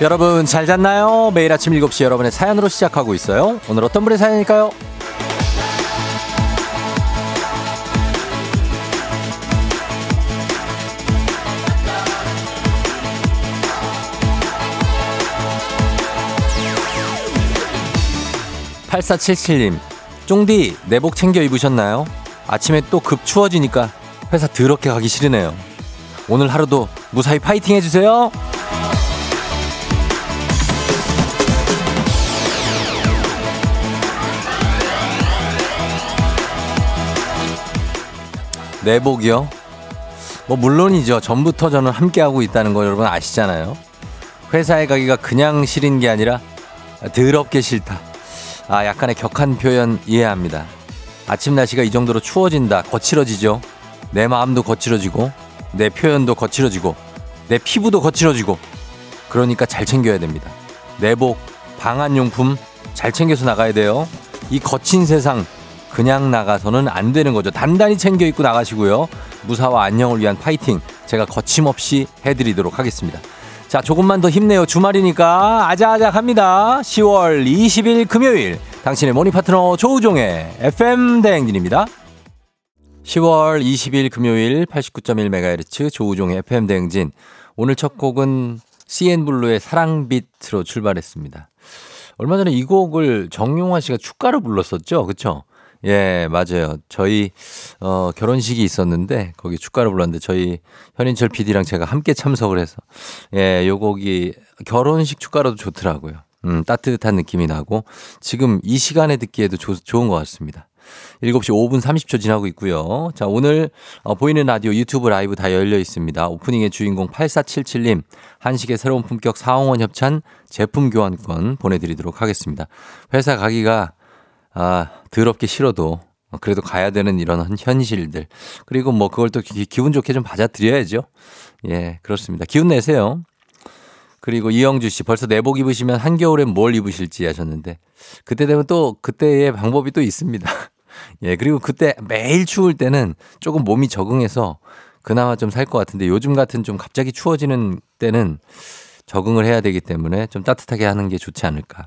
여러분 잘 잤나요? 매일 아침 7시 여러분의 사연으로 시작하고 있어요. 오늘 어떤 분의 사연일까요? 8477님, 쫑디, 내복 챙겨 입으셨나요? 아침에 또 급 추워지니까 회사 더럽게 가기 싫으네요. 오늘 하루도 무사히 파이팅 해주세요! 내복이요? 뭐 물론이죠. 전부터 저는 함께하고 있다는 거 여러분 아시잖아요. 회사에 가기가 그냥 싫은 게 아니라 더럽게 싫다. 아, 약간의 격한 표현 이해합니다. 아침 날씨가 이 정도로 추워진다. 거칠어지죠. 내 마음도 거칠어지고, 내 표현도 거칠어지고, 내 피부도 거칠어지고. 그러니까 잘 챙겨야 됩니다. 내복, 방한용품 잘 챙겨서 나가야 돼요. 이 거친 세상 그냥 나가서는 안 되는 거죠. 단단히 챙겨 입고 나가시고요. 무사와 안녕을 위한 파이팅 제가 거침없이 해드리도록 하겠습니다. 자, 조금만 더 힘내요. 주말이니까 아자아자합니다. 10월 20일 금요일 당신의 모닝 파트너 조우종의 FM 대행진입니다. 10월 20일 금요일 89.1MHz 조우종의 FM 대행진. 오늘 첫 곡은 CN블루의 사랑빛으로 출발했습니다. 얼마 전에 이 곡을 정용화 씨가 축가로 불렀었죠. 그쵸? 예, 맞아요. 저희, 어, 결혼식이 있었는데, 거기 축가를 불렀는데, 저희 현인철 PD랑 제가 함께 참석을 해서, 예, 요 곡이 결혼식 축가로도 좋더라고요. 음, 따뜻한 느낌이 나고, 지금 이 시간에 듣기에도 조, 좋은 것 같습니다. 7시 5분 30초 지나고 있고요. 자, 오늘 어, 보이는 라디오 유튜브 라이브 다 열려 있습니다. 오프닝의 주인공 8477님, 한식의 새로운 품격 사홍원 협찬 제품 교환권 보내드리도록 하겠습니다. 회사 가기가 아, 더럽게 싫어도 그래도 가야 되는 이런 현실들. 그리고 뭐 그걸 또 기, 분 좋게 좀 받아들여야죠. 예, 그렇습니다. 기운 내세요. 그리고 이영주 씨 벌써 내복 입으시면 한겨울엔 뭘 입으실지 하셨는데 그때 되면 또 그때의 방법이 또 있습니다. 예, 그리고 그때 매일 추울 때는 조금 몸이 적응해서 그나마 좀 살 것 같은데 요즘 같은 좀 갑자기 추워지는 때는 적응을 해야 되기 때문에 좀 따뜻하게 하는 게 좋지 않을까.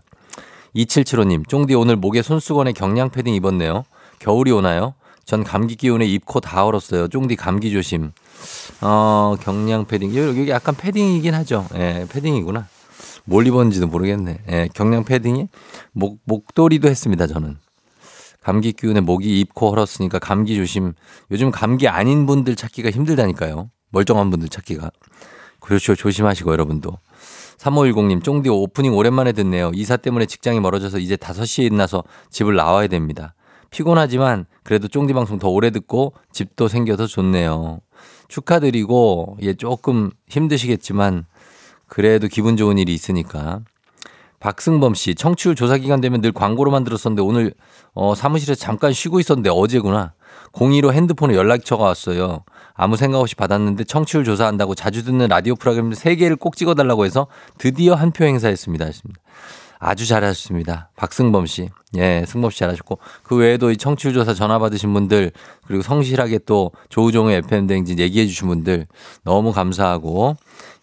2775님, 쫑디 오늘 목에 손수건에 경량 패딩 입었네요. 겨울이 오나요? 전 감기 기운에 입, 코 다 얼었어요. 쫑디 감기 조심. 어, 경량 패딩. 여기 약간 패딩이긴 하죠. 예, 패딩이구나. 뭘 입었는지도 모르겠네. 예, 경량 패딩이 목, 목도리도 했습니다, 저는. 감기 기운에 목이 입, 코 얼었으니까 감기 조심. 요즘 감기 아닌 분들 찾기가 힘들다니까요. 멀쩡한 분들 찾기가. 그렇죠. 조심하시고 여러분도. 3510님, 쫑디 오프닝 오랜만에 듣네요. 이사 때문에 직장이 멀어져서 이제 5시에 일어나서 집을 나와야 됩니다. 피곤하지만 그래도 쫑디 방송 더 오래 듣고 집도 생겨서 좋네요. 축하드리고, 예, 조금 힘드시겠지만 그래도 기분 좋은 일이 있으니까. 박승범 씨, 청취율 조사 기간 되면 늘 광고로 만 들었었는데 오늘 어, 사무실에서 잠깐 쉬고 있었는데 어제구나. 02로 핸드폰에 연락처가 왔어요. 아무 생각 없이 받았는데 청취율 조사한다고 자주 듣는 라디오 프로그램 3개를 꼭 찍어달라고 해서 드디어 한 표 행사했습니다. 아주 잘하셨습니다. 박승범 씨. 예, 승범 씨 잘하셨고. 그 외에도 이 청취율 조사 전화 받으신 분들, 그리고 성실하게 또 조우종의 FM대행진 얘기해 주신 분들 너무 감사하고,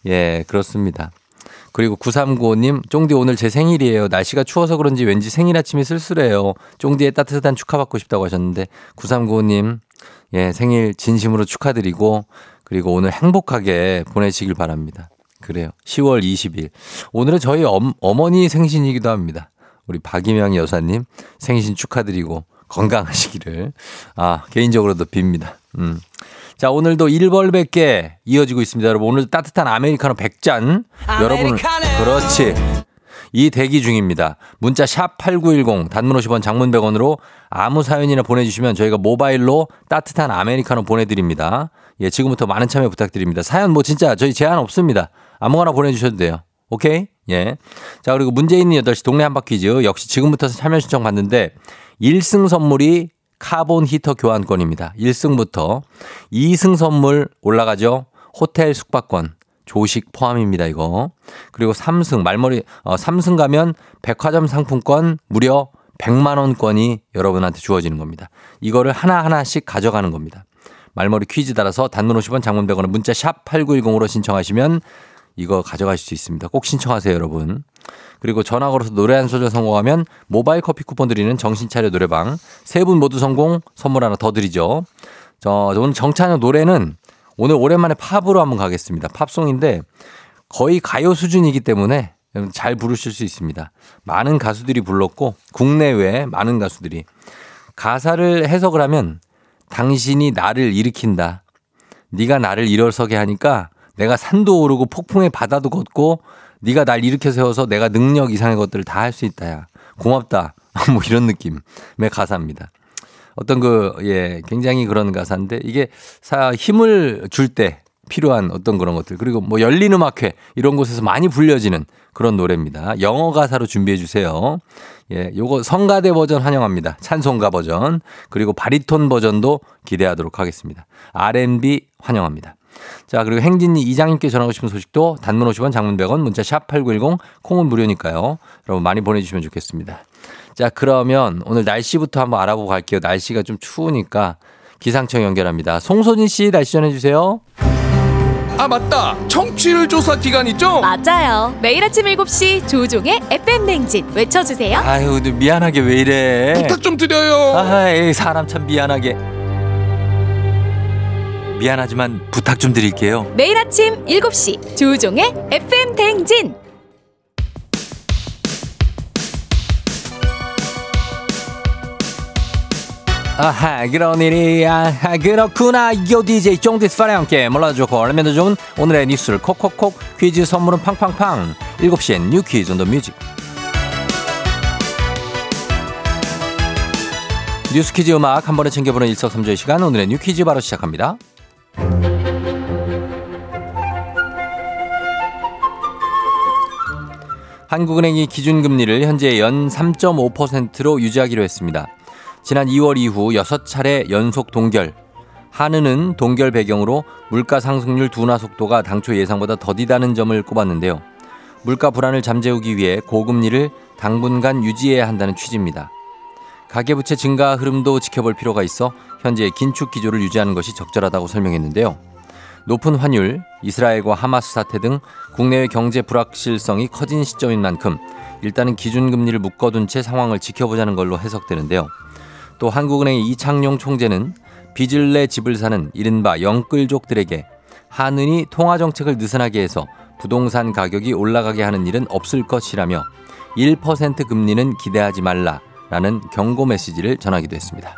예, 그렇습니다. 그리고 9395님, 쫑디 오늘 제 생일이에요. 날씨가 추워서 그런지 왠지 생일 아침이 쓸쓸해요. 쫑디의 따뜻한 축하받고 싶다고 하셨는데, 9395님, 예, 생일 진심으로 축하드리고 그리고 오늘 행복하게 보내시길 바랍니다. 그래요. 10월 20일. 오늘은 저희 엄, 어머니 생신이기도 합니다. 우리 박이명 여사님 생신 축하드리고 건강하시기를 아, 개인적으로도 빕니다. 음. 자, 오늘도 1벌1개 이어지고 있습니다. 여러분, 오늘 따뜻한 아메리카노 100잔. 여러분, 그렇지. 이 대기 중입니다. 문자 샵 8910 단문 50원 장문 100원으로 아무 사연이나 보내주시면 저희가 모바일로 따뜻한 아메리카노 보내드립니다. 예, 지금부터 많은 참여 부탁드립니다. 사연 뭐 진짜 저희 제한 없습니다. 아무거나 보내주셔도 돼요. 오케이? 예. 자, 그리고 문제 있는 8시 동네 한바퀴즈 역시 지금부터 참여 신청 받는데 1승 선물이 카본 히터 교환권입니다. 1승부터 2승 선물 올라가죠. 호텔 숙박권. 조식 포함입니다, 이거. 그리고 삼승, 말머리, 어, 삼승 가면 백화점 상품권 무려 100만원권이 여러분한테 주어지는 겁니다. 이거를 하나하나씩 가져가는 겁니다. 말머리 퀴즈 따라서 단문 50원 장문 100원은 문자 샵 8910으로 신청하시면 이거 가져가실 수 있습니다. 꼭 신청하세요, 여러분. 그리고 전화 걸어서 노래 한 소절 성공하면 모바일 커피 쿠폰 드리는 정신차려 노래방 세 분 모두 성공 선물 하나 더 드리죠. 저 오늘 정찬영 노래는 오늘 오랜만에 팝으로 한번 가겠습니다. 팝송인데 거의 가요 수준이기 때문에 잘 부르실 수 있습니다. 많은 가수들이 불렀고 국내외 많은 가수들이 가사를 해석을 하면 당신이 나를 일으킨다. 네가 나를 일어서게 하니까 내가 산도 오르고 폭풍의 바다도 걷고 네가 날 일으켜 세워서 내가 능력 이상의 것들을 다 할 수 있다야. 고맙다. 뭐 이런 느낌의 가사입니다. 어떤 그, 예, 굉장히 그런 가사인데 이게 사, 힘을 줄 때 필요한 어떤 그런 것들. 그리고 뭐 열린 음악회 이런 곳에서 많이 불려지는 그런 노래입니다. 영어 가사로 준비해 주세요. 예, 요거 성가대 버전 환영합니다. 찬송가 버전. 그리고 바리톤 버전도 기대하도록 하겠습니다. R&B 환영합니다. 자, 그리고 행진이 이장님께 전하고 싶은 소식도 단문 50원, 장문 100원, 문자 샵 8910, 콩은 무료니까요. 여러분 많이 보내주시면 좋겠습니다. 자, 그러면 오늘 날씨부터 한번 알아보고 갈게요. 날씨가 좀 추우니까 기상청 연결합니다. 송소진 씨 날씨 전해주세요. 아 맞다 청취율 조사 기간 있죠? 맞아요. 매일 아침 7시 조종의 FM 냉진 외쳐주세요. 아유, 미안하게 왜 이래. 부탁 좀 드려요 아이, 사람 참 미안하게. 미안하지만 부탁 좀 드릴게요. 매일 아침 7시 조종의 FM 냉진. 아하 그런 일이야 아, 그렇구나. 요 DJ 쫑디스파랑 함께 몰라주고 얼마나 좋은 오늘의 뉴스를 콕콕콕 퀴즈 선물은 팡팡팡. 7시엔 뉴 퀴즈 온 더 뮤직. 뉴스 퀴즈 음악 한 번에 챙겨보는 일석삼조의 시간 오늘의 뉴 퀴즈 바로 시작합니다. 한국은행이 기준금리를 현재 연 3.5%로 유지하기로 했습니다. 지난 2월 이후 6차례 연속 동결. 한은은 동결 배경으로 물가 상승률 둔화 속도가 당초 예상보다 더디다는 점을 꼽았는데요. 물가 불안을 잠재우기 위해 고금리를 당분간 유지해야 한다는 취지입니다. 가계부채 증가 흐름도 지켜볼 필요가 있어 현재 긴축 기조를 유지하는 것이 적절하다고 설명했는데요. 높은 환율, 이스라엘과 하마스 사태 등 국내외 경제 불확실성이 커진 시점인 만큼 일단은 기준금리를 묶어둔 채 상황을 지켜보자는 걸로 해석되는데요. 또 한국은행의 이창용 총재는 빚을 내 집을 사는 이른바 영끌족들에게 한은이 통화 정책을 느슨하게 해서 부동산 가격이 올라가게 하는 일은 없을 것이라며 1% 금리는 기대하지 말라라는 경고 메시지를 전하기도 했습니다.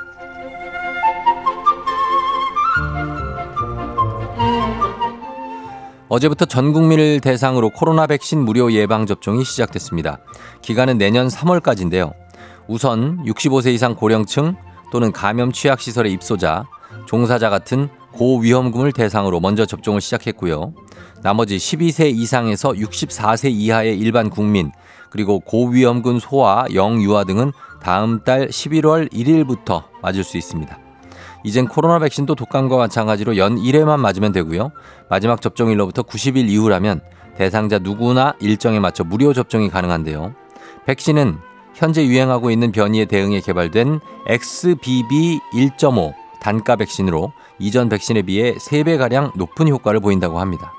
어제부터 전 국민을 대상으로 코로나 백신 무료 예방 접종이 시작됐습니다. 기간은 내년 3월까지인데요. 우선 65세 이상 고령층 또는 감염 취약 시설의 입소자, 종사자 같은 고위험군을 대상으로 먼저 접종을 시작했고요. 나머지 12세 이상에서 64세 이하의 일반 국민, 그리고 고위험군 소아, 영유아 등은 다음 달 11월 1일부터 맞을 수 있습니다. 이젠 코로나 백신도 독감과 마찬가지로 연 1회만 맞으면 되고요. 마지막 접종일로부터 90일 이후라면 대상자 누구나 일정에 맞춰 무료 접종이 가능한데요. 백신은 현재 유행하고 있는 변이에 대응해 개발된 XBB1.5 단가 백신으로 이전 백신에 비해 3배가량 높은 효과를 보인다고 합니다.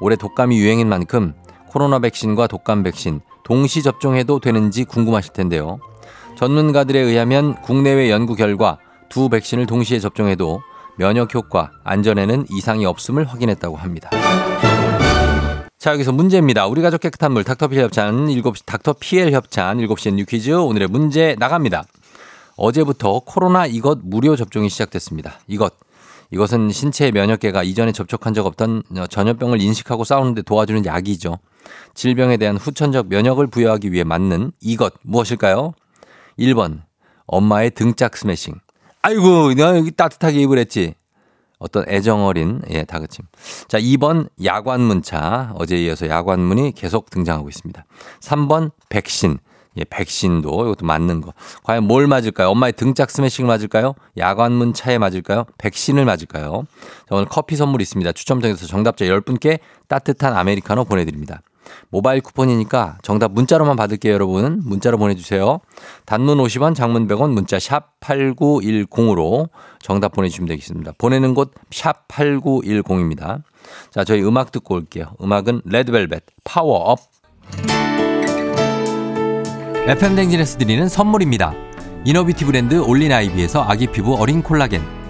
올해 독감이 유행인 만큼 코로나 백신과 독감 백신 동시 접종해도 되는지 궁금하실 텐데요. 전문가들에 의하면 국내외 연구 결과 두 백신을 동시에 접종해도 면역 효과, 안전에는 이상이 없음을 확인했다고 합니다. 자, 여기서 문제입니다. 우리 가족 깨끗한 물 닥터피엘 협찬 7시 닥터피엘 협찬 7시엔 뉴 퀴즈 오늘의 문제 나갑니다. 어제부터 코로나 이것 무료 접종이 시작됐습니다. 이것 이것은 신체의 면역계가 이전에 접촉한 적 없던 전염병을 인식하고 싸우는데 도와주는 약이죠. 질병에 대한 후천적 면역을 부여하기 위해 맞는 이것 무엇일까요? 1번 엄마의 등짝 스매싱. 아이고, 너 여기 따뜻하게 입을 했지. 어떤 애정 어린, 예, 다그침. 자, 2번 야관 문자. 어제 이어서 야관 문이 계속 등장하고 있습니다. 3번 백신. 예, 백신도 이것도 맞는 거. 과연 뭘 맞을까요? 엄마의 등짝 스매싱 맞을까요? 야관문 차에 맞을까요? 백신을 맞을까요? 자, 오늘 커피 선물 있습니다. 추첨 통해서 정답자 10분께 따뜻한 아메리카노 보내드립니다. 모바일 쿠폰이니까 정답 문자로만 받을게요, 여러분. 문자로 보내주세요. 단문 50원, 장문 100원, 문자 샵 8910으로 정답 보내주시면 되겠습니다. 보내는 곳 샵 8910입니다. 자, 저희 음악 듣고 올게요. 음악은 레드벨벳 파워업. FM 대행진에서 드리는 선물입니다. 이너비티 브랜드 올린 아이비에서 아기 피부 어린 콜라겐.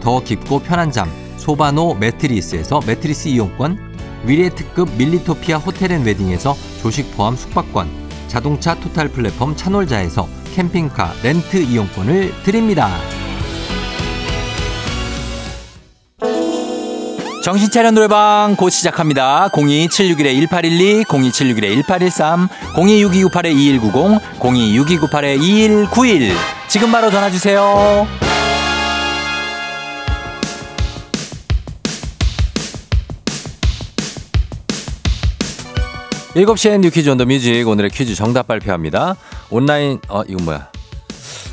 더 깊고 편한 잠 소바노 매트리스에서 매트리스 이용권, 위례 특급 밀리토피아 호텔앤웨딩에서 조식 포함 숙박권, 자동차 토탈 플랫폼 차놀자에서 캠핑카 렌트 이용권을 드립니다. 정신차려 노래방 곧 시작합니다. 02761-1812, 02761-1813, 026298-2190, 026298-2191. 지금 바로 전화주세요. 7시엔 뉴퀴즈 온더 뮤직 오늘의 퀴즈 정답 발표합니다. 온라인 어 이건 뭐야?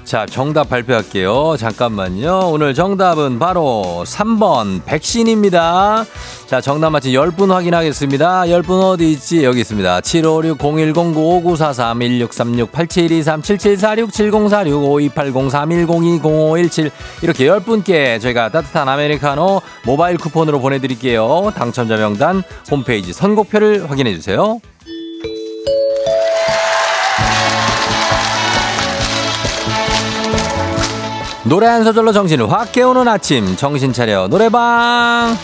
자, 정답 발표할게요. 잠깐만요. 오늘 정답은 바로 3번 백신입니다. 자, 정답 맞힌 10분 확인하겠습니다. 10분 어디 있지? 여기 있습니다. 756-0109-5436-3744-6746-7046-5280-3102-0517 이렇게 10분께 저희가 따뜻한 아메리카노 모바일 쿠폰으로 보내드릴게요. 당첨자 명단 홈페이지 선곡표를 확인해 주세요. 노래 한 소절로 정신을 확 깨우는 아침 정신 차려 노래방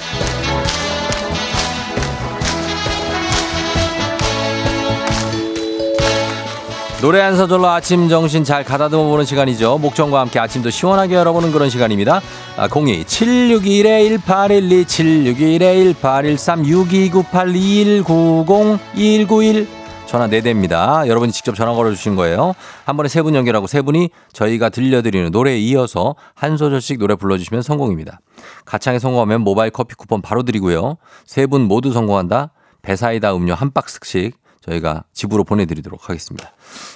노래 한 소절로 아침 정신 잘 가다듬어 보는 시간이죠. 목청과 함께 아침도 시원하게 열어보는 그런 시간입니다. 아, 02 761-1812 761-1813-6298-2190-2191 전화 4대입니다. 여러분이 직접 전화 걸어주신 거예요. 한 번에 세 분 연결하고 세 분이 저희가 들려드리는 노래에 이어서 한 소절씩 노래 불러주시면 성공입니다. 가창에 성공하면 모바일 커피 쿠폰 바로 드리고요. 세 분 모두 성공한다. 배사이다 음료 한 박스씩 저희가 집으로 보내드리도록 하겠습니다.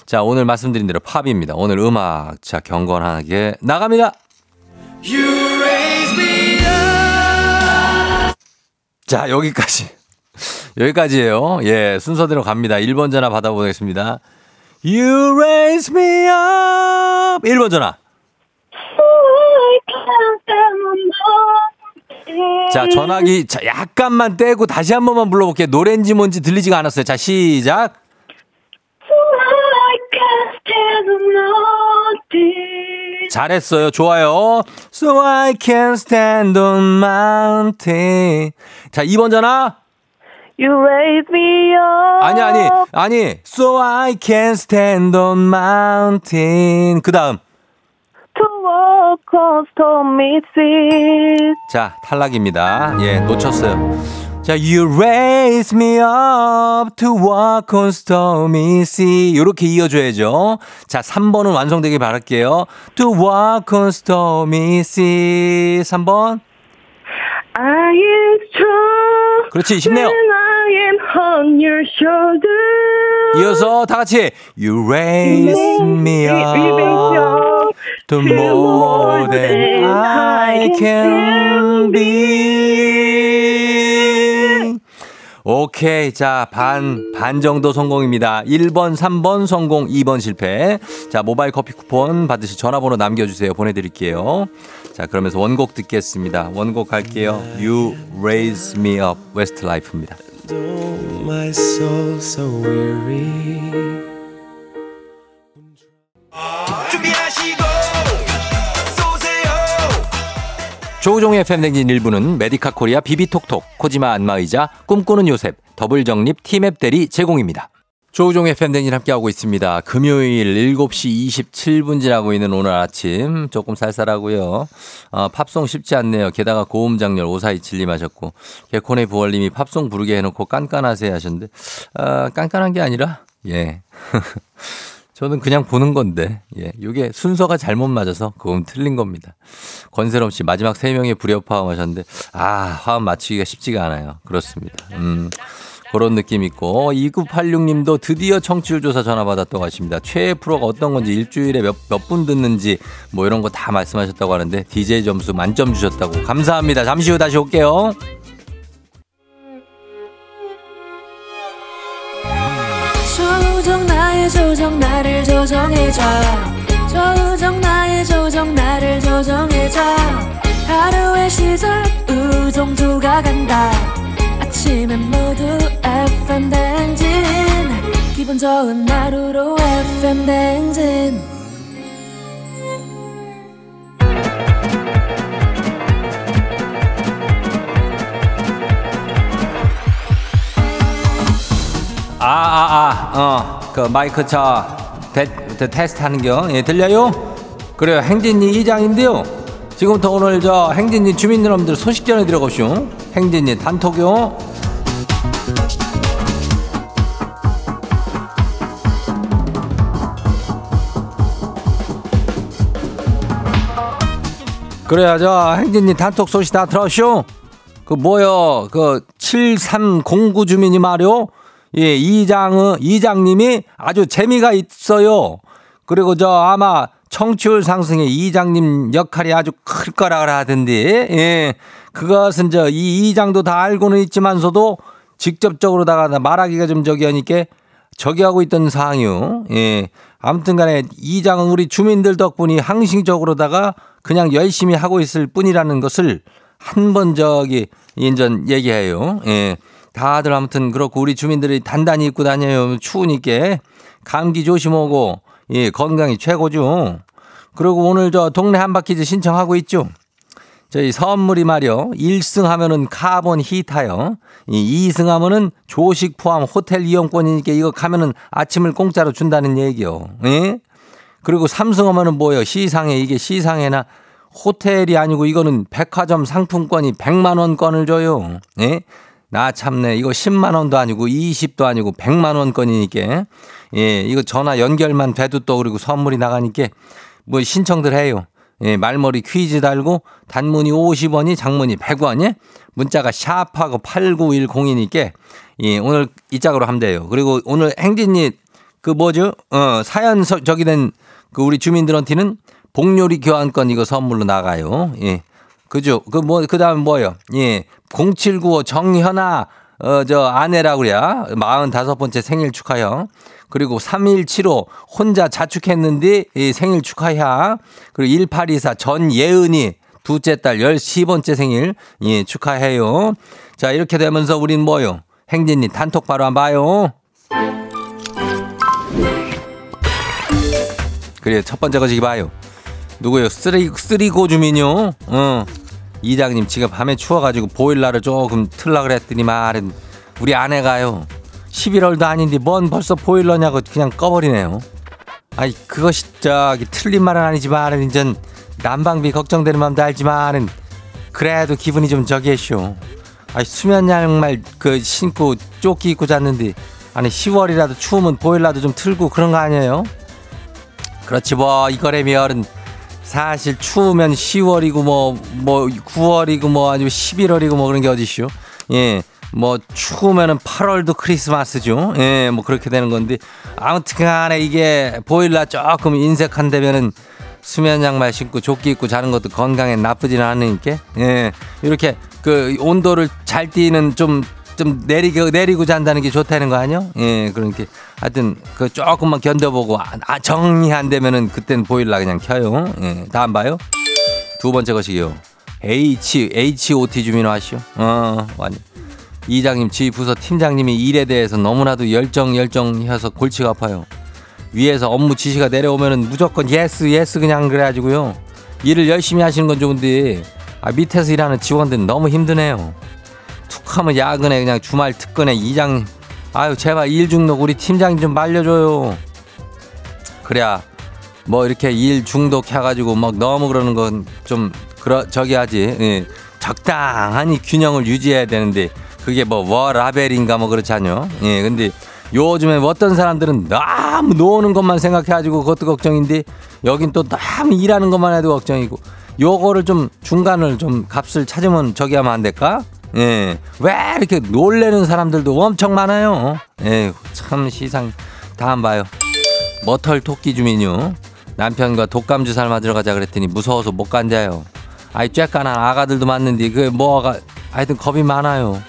자, 오늘 말씀드린 대로 팝입니다. 오늘 음악, 자, 경건하게 나갑니다! 자, 여기까지. 여기까지예요. 예, 순서대로 갑니다. 1번 전화 받아보겠습니다. You raise me up. 1번 전화. 자, 전화기 자, 약간만 떼고 다시 한 번만 불러볼게요. 노래인지 뭔지 들리지가 않았어요. 자, 시작. 잘했어요. 좋아요. So I can stand on mountain. 자, 2번 전화. You raise me up. 아니, 아니, 아니. So I can stand on mountain. 그 다음. To walk on stormy seas. 자, 탈락입니다. 예, 놓쳤어요. 자, you raise me up to walk on stormy sea. 요렇게 이어줘야죠. 자, 3번은 완성되길 바랄게요. To walk on stormy sea. 3번. I am strong. 그렇지, 쉽네요. When I am on your shoulder. 이어서 다 같이 You raise me up to more than I can be. 오케이. 자, 반, 반 정도 성공입니다. 1번, 3번 성공, 2번 실패. 자, 모바일 커피 쿠폰 받으실 전화번호 남겨주세요. 보내드릴게요. 자, 그러면서 원곡 듣겠습니다. 원곡 갈게요. You Raise Me Up. 준비하시고 쏘세요. 조우종의 FM댕진 일부는 메디카 코리아 비비톡톡, 코지마 안마의자, 꿈꾸는 요셉, 더블정립 티맵 대리 제공입니다. 조우종의 팬댕진 함께하고 있습니다. 금요일 7시 27분 지나고 있는 오늘 아침 조금 쌀쌀하고요. 어, 팝송 쉽지 않네요. 게다가 고음장렬 5427님 하셨고 개콘의 부월님이 팝송 부르게 해놓고 깐깐하세요 하셨는데 아, 깐깐한 게 아니라 예. 저는 그냥 보는 건데, 예. 요게 순서가 잘못 맞아서 그건 틀린 겁니다. 권세롬 씨, 마지막 세 명의 불협화음 하셨는데, 아, 화음 맞추기가 쉽지가 않아요. 그렇습니다. 음. 그런 느낌 있고, 2986님도 드디어 청취율 조사 전화 받았다고 하십니다. 최애 프로가 어떤 건지 일주일에 몇, 몇 분 듣는지 뭐 이런 거 다 말씀하셨다고 하는데, DJ 점수 만점 주셨다고. 감사합니다. 잠시 후 다시 올게요. 조정 나의 조정 나를 조정해줘 조정 나의 조정 나를 조정해줘 하루의 시절 우정조가 간다 아침엔 모두 FM 댕진 기분 좋은 하루로 FM 댕진 아, 아, 아, 어, 그 마이크 저, 테, 테, 테스트 하는 겨. 예, 들려요? 그래요. 행진이 이장인데요. 지금부터 오늘 저 행진이 주민 여러분들 소식 전해드려고쇼. 행진이 단톡요. 그래야 저 행진이 단톡 소식 다 들었쇼? 그 뭐요? 그 7309 주민이 말이요. 예, 이장은 이장님이 아주 재미가 있어요. 그리고 저 아마 청취율 상승에 이장님 역할이 아주 클 거라 하던데. 예. 그것은 저 이 이장도 다 알고는 있지만서도 직접적으로다가 말하기가 좀 저기 하니까 저기 하고 있던 사항이요. 예. 아무튼 간에 이장은 우리 주민들 덕분이 항싱적으로다가 그냥 열심히 하고 있을 뿐이라는 것을 한 번 저기 인전 얘기해요. 예. 다들 아무튼 그렇고 우리 주민들이 단단히 입고 다녀요. 추우니까 감기 조심하고 예, 건강이 최고죠. 그리고 오늘 저 동네 한바퀴즈 신청하고 있죠. 저희 선물이 말이요. 1승 하면은 카본 히타요. 이 2승 하면은 조식 포함 호텔 이용권이니까 이거 가면은 아침을 공짜로 준다는 얘기요. 예? 그리고 3승 하면은 뭐요? 시상에 이게 시상에나 호텔이 아니고 이거는 백화점 상품권이 100만 원권을 줘요. 예? 나 참네. 이거 10만 원도 아니고 20도 아니고 100만 원권이니까. 예, 이거 전화 연결만 돼도 또 그리고 선물이 나가니까 뭐 신청들 해요. 예, 말머리 퀴즈 달고 단문이 50원이 장문이 100원이 문자가 샵하고 8910이니까 예, 오늘 이 짝으로 하면 돼요. 그리고 오늘 행진이 그 뭐죠? 어, 사연 서, 저기 된 그 우리 주민들한테는 복요리 교환권 이거 선물로 나가요. 예. 그죠? 그 뭐, 그 다음 뭐요? 예. 0795 정현아, 어, 저 아내라고 그래야. 45번째 생일 축하형. 그리고 3175 혼자 자축했는데 이 생일 축하야. 그리고 1824 전예은이 둘째 딸 10번째 생일 예, 축하해요. 자, 이렇게 되면서 우린 뭐요? 행진이 단톡 바로 한번 봐요. 그래, 첫 번째 거 저기 봐요. 누구요? 쓰리, 쓰리고 주민요? 어. 이장님, 지금 밤에 추워가지고 보일러를 조금 틀라 그랬더니 말은 우리 아내가요. 11월도 아닌데 뭔 벌써 보일러냐고 그냥 꺼버리네요. 아이, 그것이 저기 틀린 말은 아니지만은 이제 난방비 걱정되는 마음도 알지만은 그래도 기분이 좀 저기했쇼. 아이, 수면 양말 그 신고 조끼 입고 잤는데 아니 10월이라도 추우면 보일러도 좀 틀고 그런 거 아니에요? 그렇지 뭐 이거라면 사실 추우면 10월이고 뭐뭐 9월이고 뭐 아니면 11월이고 뭐 그런 게 어디쇼? 예. 뭐 추우면은 8월도 크리스마스죠. 예, 뭐 그렇게 되는 건데 아무튼 간에 이게 보일러 조금 인색한데면은 수면 양말 신고 조끼 입고 자는 것도 건강에 나쁘지는 않으니까 예. 이렇게 그 온도를 잘 띄는 좀 좀 내리고 내리고 잔다는 게 좋다는 거 아니요? 예, 그러니까 하여튼 그 조금만 견뎌보고 아, 아, 정리 안 되면은 그땐 보일라 그냥 켜요. 예, 다음 봐요. 두 번째 것이요. H H.O.T 주민호 하시오. 어, 완. 이장님, 지 부서 팀장님이 일에 대해서 너무나도 열정 열정해서 골치가 아파요. 위에서 업무 지시가 내려오면은 무조건 yes yes 그냥 그래가지고요. 일을 열심히 하시는 건 좋은데 아, 밑에서 일하는 직원들은 너무 힘드네요. 툭 하면 야근에 그냥 주말 특근에 이장 아유 제발 일 중독 우리 팀장님 좀 말려줘요. 그래야 뭐 이렇게 일 중독 해가지고 막 너무 그러는 건 좀 그러 저기 하지 예. 적당하니 균형을 유지해야 되는데 그게 뭐 워라벨인가 뭐 그렇잖요. 예 근데 요즘에 어떤 사람들은 너무 노는 것만 생각해가지고 그것도 걱정인데 여긴 또 너무 일하는 것만 해도 걱정이고 요거를 좀 중간을 좀 값을 찾으면 저기 하면 안 될까? 예. 왜 이렇게 놀래는 사람들도 엄청 많아요. 예. 참 시상 다음 봐요. 머털 토끼 주민요. 남편과 독감 주사를 맞으러 가자 그랬더니 무서워서 못 간대요. 아이 쬐깐한 아가들도 맞는데 그 뭐가 하여튼 겁이 많아요.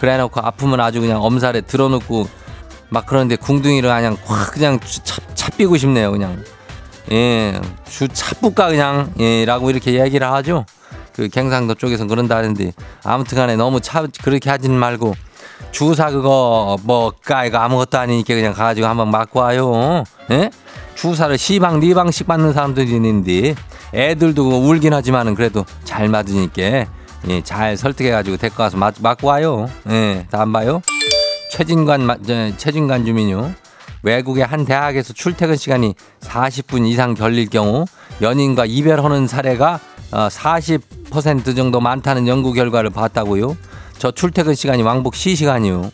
그래놓고 아프면 아주 그냥 엄살에 들어놓고 막 그러는데 궁둥이를 그냥 확 그냥 차, 차 삐고 싶네요 그냥 예, 주 차뿌까 그냥 예라고 이렇게 얘기를 하죠. 그 경상도 쪽에서 그런다 하는데 아무튼 간에 너무 차 그렇게 하지는 말고 주사 그거 뭐까 이거 아무것도 아니니까 그냥 가가지고 한번 맞고 와요. 예? 주사를 시방 네 방씩 맞는 사람들이 있는데 애들도 울긴 하지만은 그래도 잘 맞으니까 예, 잘 설득해가지고 데리고 와서 맞, 맞고 와요. 예, 다음 봐요. 최진관 최진관 주민요. 외국의 한 대학에서 출퇴근 시간이 40분 이상 걸릴 경우 연인과 이별하는 사례가 어, 40% 정도 많다는 연구 결과를 봤다고요. 저 출퇴근 시간이 왕복 시시간이요.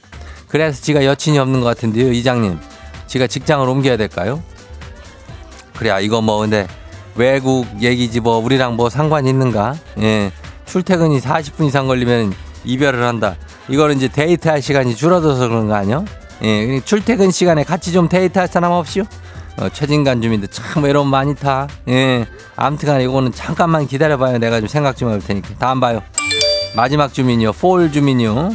그래서 지가 여친이 없는 것 같은데요, 이장님. 지가 직장을 옮겨야 될까요? 그래, 이거 뭐 근데 외국 얘기지 뭐 우리랑 뭐 상관이 있는가? 예. 출퇴근이 40분 이상 걸리면 이별을 한다. 이거는 이제 데이트할 시간이 줄어들어서 그런 거 아니요? 예, 출퇴근 시간에 같이 좀 데이트할 사람 없이요? 어, 최진관 주민들 참 외로움 많이 타. 예, 아무튼 간에 이거는 잠깐만 기다려봐요. 내가 좀 생각 좀 해볼 테니까. 다음 봐요. 마지막 주민이요. 폴 주민이요.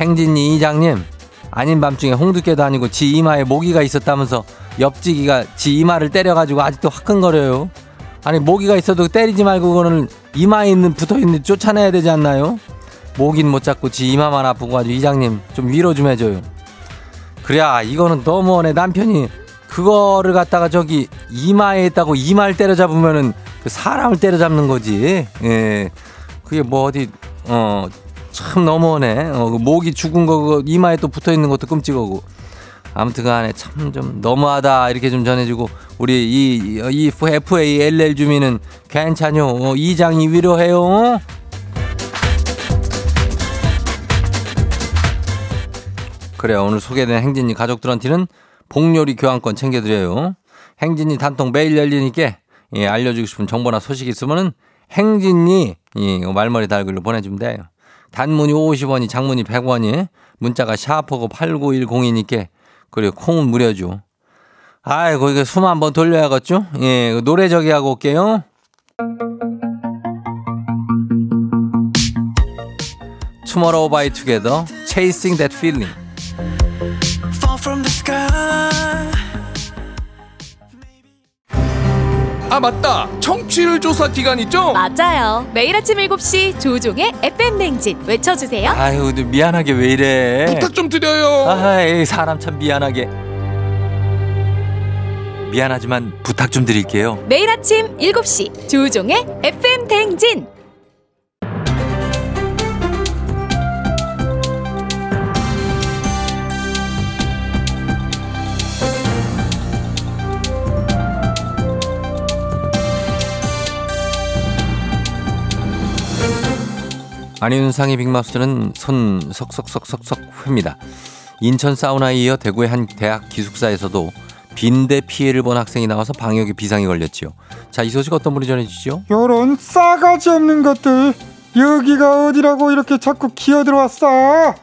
행진이 이장님. 아닌 밤중에 홍두깨도 아니고 지 이마에 모기가 있었다면서 옆지기가 지 이마를 때려가지고 아직도 화끈거려요. 아니 모기가 있어도 때리지 말고 그거는 이마에 있는 붙어 있는 쫓아내야 되지 않나요? 모긴 못 잡고 지 이마만 아프고 아주 이장님 좀 위로 좀 해줘요. 그래야 이거는 너무하네 남편이 그거를 갖다가 저기 이마에 있다고 이마를 때려잡으면은 그 사람을 때려잡는 거지. 예. 그게 뭐 어디 어 참 너무하네. 어, 그 모기 죽은 거 그거 이마에 또 붙어 있는 것도 끔찍하고. 아무튼 간에 참 좀 너무하다 이렇게 좀 전해주고 우리 이, 이 FALL 주민은 괜찮요. 어, 이장이 위로해요. 그래 오늘 소개된 행진이 가족들한테는 복요리 교환권 챙겨드려요. 행진이 단통 매일 열리니까 예, 알려주고 싶은 정보나 소식 있으면은 행진이 예, 말머리 달글로 보내주면 돼요. 단문이 50원이 장문이 100원이 문자가 샤프고 8910이니까 그리고 콩은 무료죠. 아이고 이거 숨 한번 돌려야겠죠? 예, 노래 저기 하고 올게요. By Together, Chasing That Feeling. Fall from the sky. 아 맞다 청취율 조사 기간 있죠? 맞아요. 매일 아침 7시 조종의 FM 냉진 외쳐주세요. 아유, 너 미안하게 왜 이래? 부탁 좀 드려요 아이, 사람 참 미안하게. 미안하지만 부탁 좀 드릴게요. 매일 아침 7시 조종의 FM 냉진. 안윤상의 빅마우스는 손 석석석석석 회입니다. 인천 사우나에 이어 대구의 한 대학 기숙사에서도 빈대 피해를 본 학생이 나와서 방역에 비상이 걸렸지요. 자, 이 소식 어떤 분이 전해주시죠? 요런 싸가지 없는 것들 여기가 어디라고 이렇게 자꾸 기어 들어왔어 어?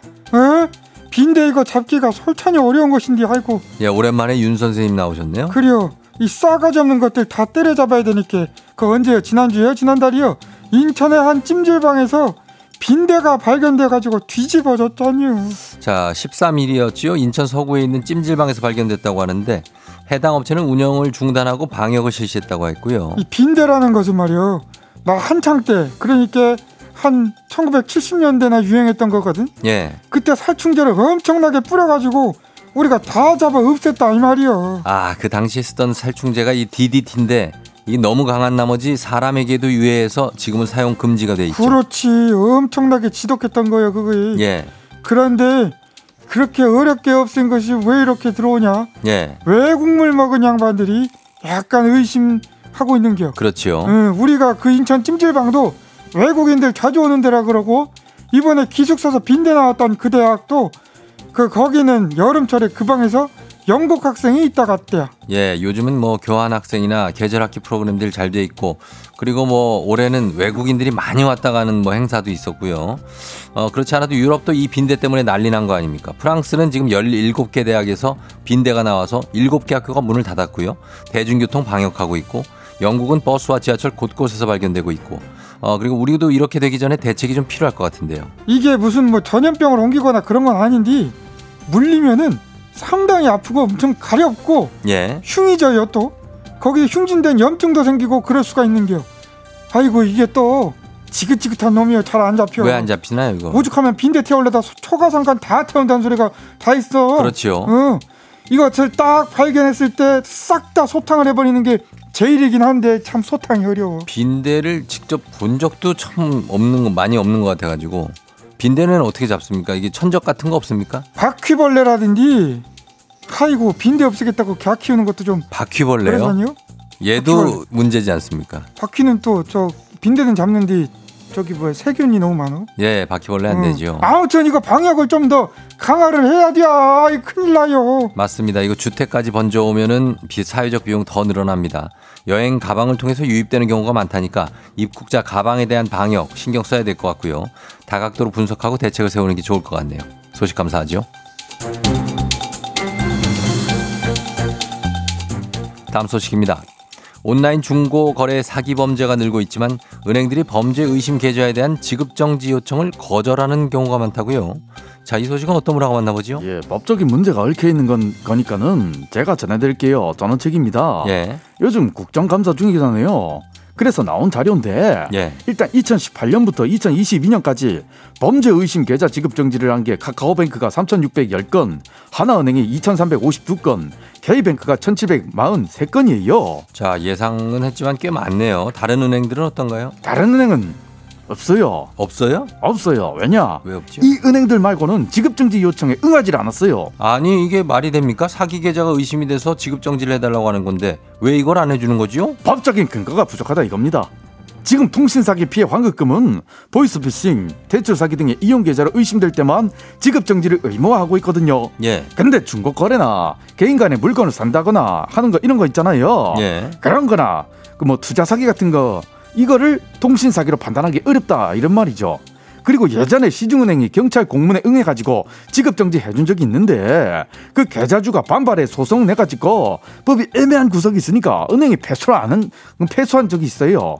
빈대 이거 잡기가 솔찬히 어려운 것인데 아이고 예, 오랜만에 윤 선생님 나오셨네요. 그래요 이 싸가지 없는 것들 다 때려잡아야 되니까 그 언제요 지난주요 지난달이요 인천의 한 찜질방에서 빈대가 발견돼가지고 뒤집어졌잖요. 자, 13일이었지요. 인천 서구에 있는 찜질방에서 발견됐다고 하는데 해당 업체는 운영을 중단하고 방역을 실시했다고 했고요. 이 빈대라는 것은 말이요. 나 한창 때 그러니까 한 1970년대나 유행했던 거거든. 예. 그때 살충제를 엄청나게 뿌려가지고 우리가 다 잡아 없앴다 이 말이요. 아, 그 당시에 쓰던 살충제가 이 DDT인데 이 너무 강한 나머지 사람에게도 유해해서 지금은 사용 금지가 돼 있죠. 그렇지 엄청나게 지독했던 거예요 그거. 예. 그런데 그렇게 어렵게 없앤 것이 왜 이렇게 들어오냐? 예. 외국물 먹은 양반들이 약간 의심하고 있는겨. 그렇죠. 응, 우리가 그 인천 찜질방도 외국인들 자주 오는 데라 그러고 이번에 기숙사에서 빈대 나왔던 그 대학도 그 거기는 여름철에 그 방에서 영국 학생이 있다 갔대요. 예, 요즘은 뭐 교환 학생이나 계절 학기 프로그램들 잘 돼 있고 그리고 뭐 올해는 외국인들이 많이 왔다 가는 뭐 행사도 있었고요. 어, 그렇지 않아도 유럽도 이 빈대 때문에 난리 난 거 아닙니까? 프랑스는 지금 17개 대학에서 빈대가 나와서 7개 학교가 문을 닫았고요. 대중교통 방역하고 있고 영국은 버스와 지하철 곳곳에서 발견되고 있고 어, 그리고 우리도 이렇게 되기 전에 대책이 좀 필요할 것 같은데요. 이게 무슨 뭐 전염병을 옮기거나 그런 건 아닌데 물리면은 상당히 아프고 엄청 가렵고 예. 흉이 져요 또 거기에 흉진된 염증도 생기고 그럴 수가 있는겨. 아이고 이게 또 지긋지긋한 놈이요 잘 안 잡혀. 왜 안 잡히나요, 이거? 오죽하면 빈대 태울려다 소- 초가상간 다 태운다는 소리가 다 있어. 그렇죠. 어. 이것을 딱 발견했을 때 싹 다 소탕을 해버리는 게 제일이긴 한데 참 소탕이 어려워. 빈대를 직접 본 적도 참 없는 거 많이 없는 것 같아가지고 빈대는 어떻게 잡습니까? 이게 천적 같은 거 없습니까? 바퀴벌레라든지 아이고 빈대 없애겠다고 개 키우는 것도 좀 바퀴벌레요? 그러잖요. 얘도 바퀴벌레. 문제지 않습니까? 바퀴는 또 저 빈대는 잡는데 저기 뭐야 세균이 너무 많어. 예, 바퀴벌레 안 응. 되죠. 아무튼 이거 방역을 좀 더 강화를 해야 돼. 아이 큰일 나요. 맞습니다. 이거 주택까지 번져오면은 비- 사회적 비용 더 늘어납니다. 여행 가방을 통해서 유입되는 경우가 많다니까 입국자 가방에 대한 방역 신경 써야 될 것 같고요. 다각도로 분석하고 대책을 세우는 게 좋을 것 같네요. 소식 감사하죠. 다음 소식입니다. 온라인 중고 거래 사기 범죄가 늘고 있지만 은행들이 범죄 의심 계좌에 대한 지급 정지 요청을 거절하는 경우가 많다고요. 자, 이 소식은 어떤 분하고 만나보지요? 예, 법적인 문제가 얽혀 있는 건 거니까는 제가 전해드릴게요. 저는 책입니다. 예. 요즘 국정감사 중이잖아요. 그래서 나온 자료인데 예. 일단 2018년부터 2022년까지 범죄 의심 계좌 지급 정지를 한 게 카카오뱅크가 3,610건, 하나은행이 2,352건, K뱅크가 1,743건이에요. 자, 예상은 했지만 꽤 많네요. 다른 은행들은 어떤가요? 다른 은행은 없어요. 없어요? 없어요. 왜냐? 왜 없죠? 이 은행들 말고는 지급 정지 요청에 응하지 않았어요. 아니, 이게 말이 됩니까? 사기 계좌가 의심이 돼서 지급 정지를 해달라고 하는 건데 왜 이걸 안 해주는 거지요? 법적인 근거가 부족하다 이겁니다. 지금 통신 사기 피해 환급금은 보이스피싱, 대출 사기 등의 이용 계좌로 의심될 때만 지급 정지를 의무화하고 있거든요. 예. 근데 중고 거래나 개인 간에 물건을 산다거나 하는 거 이런 거 있잖아요. 예. 그런 거나 그 뭐 투자 사기 같은 거 이거를 통신 사기로 판단하기 어렵다 이런 말이죠. 그리고 예전에 시중은행이 경찰 공문에 응해가지고 지급 정지 해준 적이 있는데 그 계좌주가 반발해 소송 내가지고 법이 애매한 구석이 있으니까 은행이 패소를 안한 패소한 적이 있어요.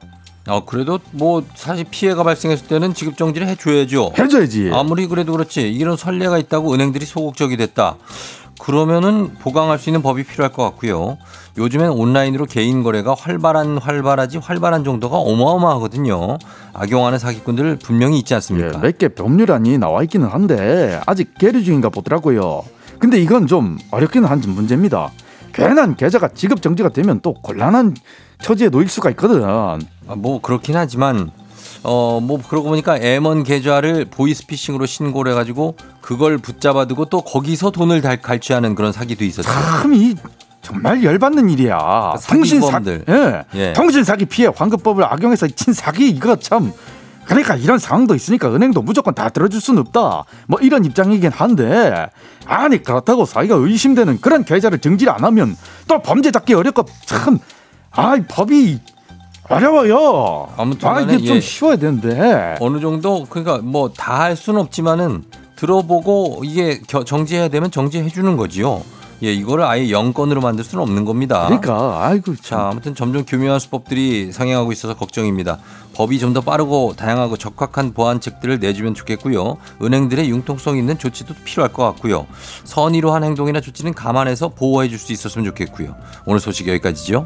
어, 그래도 뭐 사실 피해가 발생했을 때는 지급 정지를 해줘야죠. 해줘야지. 아무리 그래도 그렇지 이런 선례가 있다고 은행들이 소극적이 됐다. 그러면은 보강할 수 있는 법이 필요할 것 같고요. 요즘엔 온라인으로 개인 거래가 활발한 활발하지 활발한 정도가 어마어마하거든요. 악용하는 사기꾼들 분명히 있지 않습니까? 예, 몇개 법률안이 나와 있기는 한데 아직 계류 중인가 보더라고요. 근데 이건 좀 어렵기는 한 문제입니다. 괜한 계좌가 지급 정지가 되면 또 곤란한 처지에 놓일 수가 있거든. 아, 뭐 그렇긴 하지만 어 뭐 그러고 보니까 M1 계좌를 보이스피싱으로 신고를 해가지고 그걸 붙잡아두고 또 거기서 돈을 달- 갈취하는 그런 사기도 있었죠. 참이 정말 열받는 일이야. 통신 사, 사기범들. 예. 예. 통신 사기 피해 환급법을 악용해서 친 사기 이거 참. 그러니까 이런 상황도 있으니까 은행도 무조건 다 들어줄 수는 없다. 뭐 이런 입장이긴 한데 아니 그렇다고 사기가 의심되는 그런 계좌를 정지를 안 하면 또 범죄 잡기 어렵고 참. 아 법이 어려워요. 아무튼 아 이게 좀 예. 쉬워야 되는데. 어느 정도 그러니까 뭐 다 할 수는 없지만은 들어보고 이게 겨- 정지해야 되면 정지해 주는 거지요. 예, 이거를 아예 영건으로 만들 수는 없는 겁니다. 그러니까 아이고 자, 참. 아무튼 점점 교묘한 수법들이 성행하고 있어서 걱정입니다. 법이 좀 더 빠르고 다양하고 적합한 보완책들을 내주면 좋겠고요. 은행들의 융통성 있는 조치도 필요할 것 같고요. 선의로 한 행동이나 조치는 감안해서 보호해 줄 수 있었으면 좋겠고요. 오늘 소식 여기까지죠.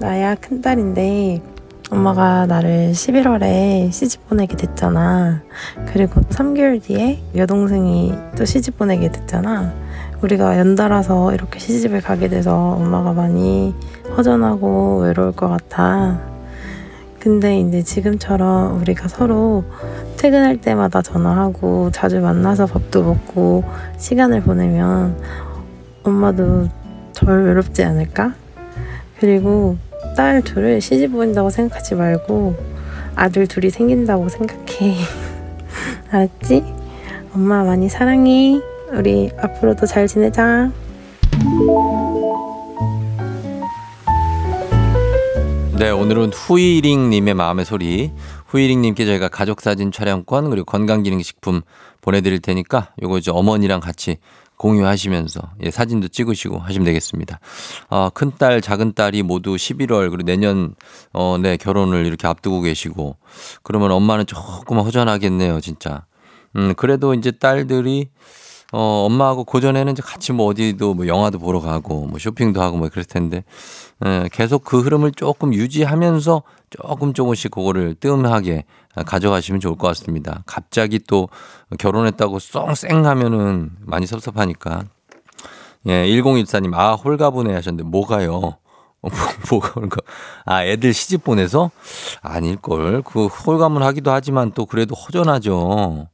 나야 큰딸인데 엄마가 나를 11월에 시집 보내게 됐잖아. 그리고 3개월 뒤에 여동생이 또 시집 보내게 됐잖아. 우리가 연달아서 이렇게 시집을 가게 돼서 엄마가 많이 허전하고 외로울 것 같아. 근데 이제 지금처럼 우리가 서로 퇴근할 때마다 전화하고 자주 만나서 밥도 먹고 시간을 보내면 엄마도 덜 외롭지 않을까? 그리고 딸 둘을 시집 보낸다고 생각하지 말고 아들 둘이 생긴다고 생각해. 알았지? 엄마 많이 사랑해. 우리 앞으로도 잘 지내자. 네, 오늘은 후이링님의 마음의 소리. 후이링님께 저희가 가족 사진 촬영권 그리고 건강기능식품 보내드릴 테니까 요거 이제 어머니랑 같이 공유하시면서 예, 사진도 찍으시고 하시면 되겠습니다. 아, 큰딸, 작은딸이 모두 11월 그리고 내년 어, 네, 결혼을 이렇게 앞두고 계시고 그러면 엄마는 조금 허전하겠네요, 진짜. 음, 그래도 이제 딸들이 어, 엄마하고 고전에는 이제 같이 뭐 어디도 뭐 영화도 보러 가고 뭐 쇼핑도 하고 뭐 그럴 텐데 예, 계속 그 흐름을 조금 유지하면서 조금 조금씩 그거를 뜸하게 가져가시면 좋을 것 같습니다. 갑자기 또 결혼했다고 썽쌩 하면은 많이 섭섭하니까. 예, 1014님, 아, 홀가분해 하셨는데, 뭐가요? 어, 뭐, 뭐가 홀가, 아, 애들 시집 보내서? 아닐걸. 그 홀가분 하기도 하지만 또 그래도 허전하죠.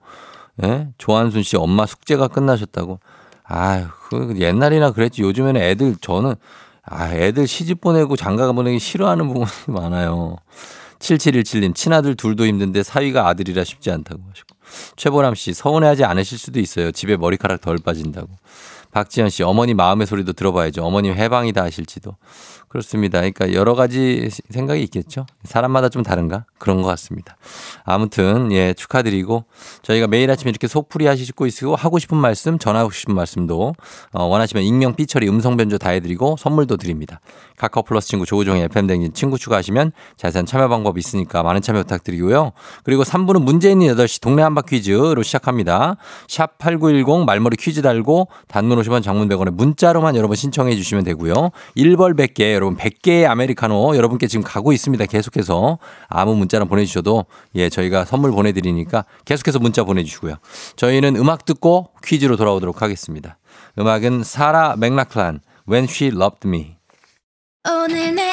예? 조한순 씨 엄마 숙제가 끝나셨다고. 아유, 그 옛날이나 그랬지. 요즘에는 애들, 저는, 아, 애들 시집 보내고 장가 보내기 싫어하는 부분이 많아요. 7717님, 친아들 둘도 힘든데 사위가 아들이라 쉽지 않다고 하셨고. 최보람 씨, 서운해하지 않으실 수도 있어요. 집에 머리카락 덜 빠진다고. 박지현 씨, 어머니 마음의 소리도 들어봐야죠. 어머님 해방이다 하실지도. 그렇습니다. 그러니까 여러 가지 생각이 있겠죠. 사람마다 좀 다른가? 그런 것 같습니다. 아무튼, 예, 축하드리고, 저희가 매일 아침 이렇게 속풀이 하시고 있고, 하고 싶은 말씀, 전하고 싶은 말씀도, 어, 원하시면 익명, 삐처리, 음성 변조 다 해드리고, 선물도 드립니다. 카카오 플러스 친구 조우종의 FM댕진 친구 추가하시면 자세한 참여 방법 있으니까 많은 참여 부탁드리고요. 그리고 3부는 문제 있는 8시 동네 한바 퀴즈로 시작합니다. 샵 8910 말머리 퀴즈 달고 단문 50원 장문 100원에 문자로만 여러분 신청해 주시면 되고요. 1벌 100개 여러분 100개의 아메리카노 여러분께 지금 가고 있습니다. 계속해서 아무 문자나 보내주셔도 예 저희가 선물 보내드리니까 계속해서 문자 보내주시고요. 저희는 음악 듣고 퀴즈로 돌아오도록 하겠습니다. 음악은 사라 맥락클란 When She Loved Me 오늘 내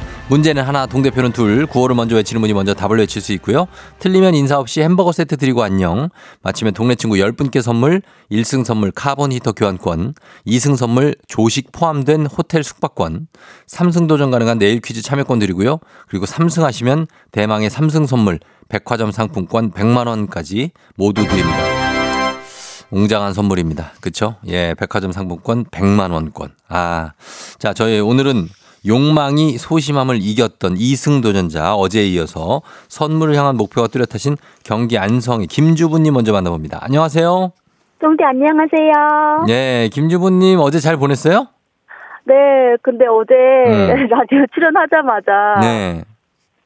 문제는 하나, 동대표는 둘. 구호를 먼저 외치는 분이 먼저 답을 외칠 수 있고요. 틀리면 인사 없이 햄버거 세트 드리고 안녕. 맞히면 동네 친구 10분께 선물, 1승 선물 카본 히터 교환권, 2승 선물 조식 포함된 호텔 숙박권, 3승 도전 가능한 내일 퀴즈 참여권 드리고요. 그리고 3승 하시면 대망의 3승 선물 백화점 상품권 100만 원까지 모두 드립니다. 웅장한 선물입니다. 그쵸? 예, 백화점 상품권 100만 원권. 아. 자, 저희 오늘은 욕망이 소심함을 이겼던 이승 도전자 어제에 이어서 선물을 향한 목표가 뚜렷하신 경기 안성의 김주부님 먼저 만나봅니다. 안녕하세요. 쫑디 안녕하세요. 예, 김주부님 어제 잘 보냈어요? 네, 근데 어제 음. 라디오 출연하자마자 네.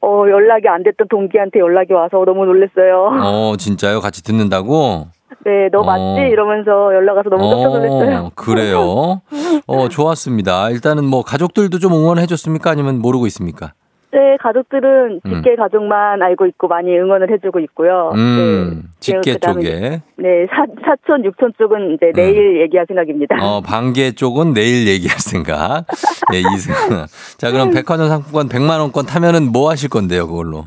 어, 연락이 안 됐던 동기한테 연락이 와서 너무 놀랐어요. 어, 진짜요? 같이 듣는다고? 네, 너 어. 맞지? 이러면서 연락 와서 너무 깜짝 놀랐어요. 어, 그래요? 어, 좋았습니다. 일단은 뭐 가족들도 좀 응원해 줬습니까? 아니면 모르고 있습니까? 네, 가족들은 음. 직계 가족만 알고 있고 많이 응원을 해주고 있고요. 음, 네. 직계 쪽에. 네, 사, 사촌, 육촌 쪽은 이제 내일 얘기할 생각입니다. 어, 반개 쪽은 내일 얘기할 생각. 예, 이승. 자, 그럼 백화점 상품권 100만 원권 타면은 뭐 하실 건데요, 그걸로?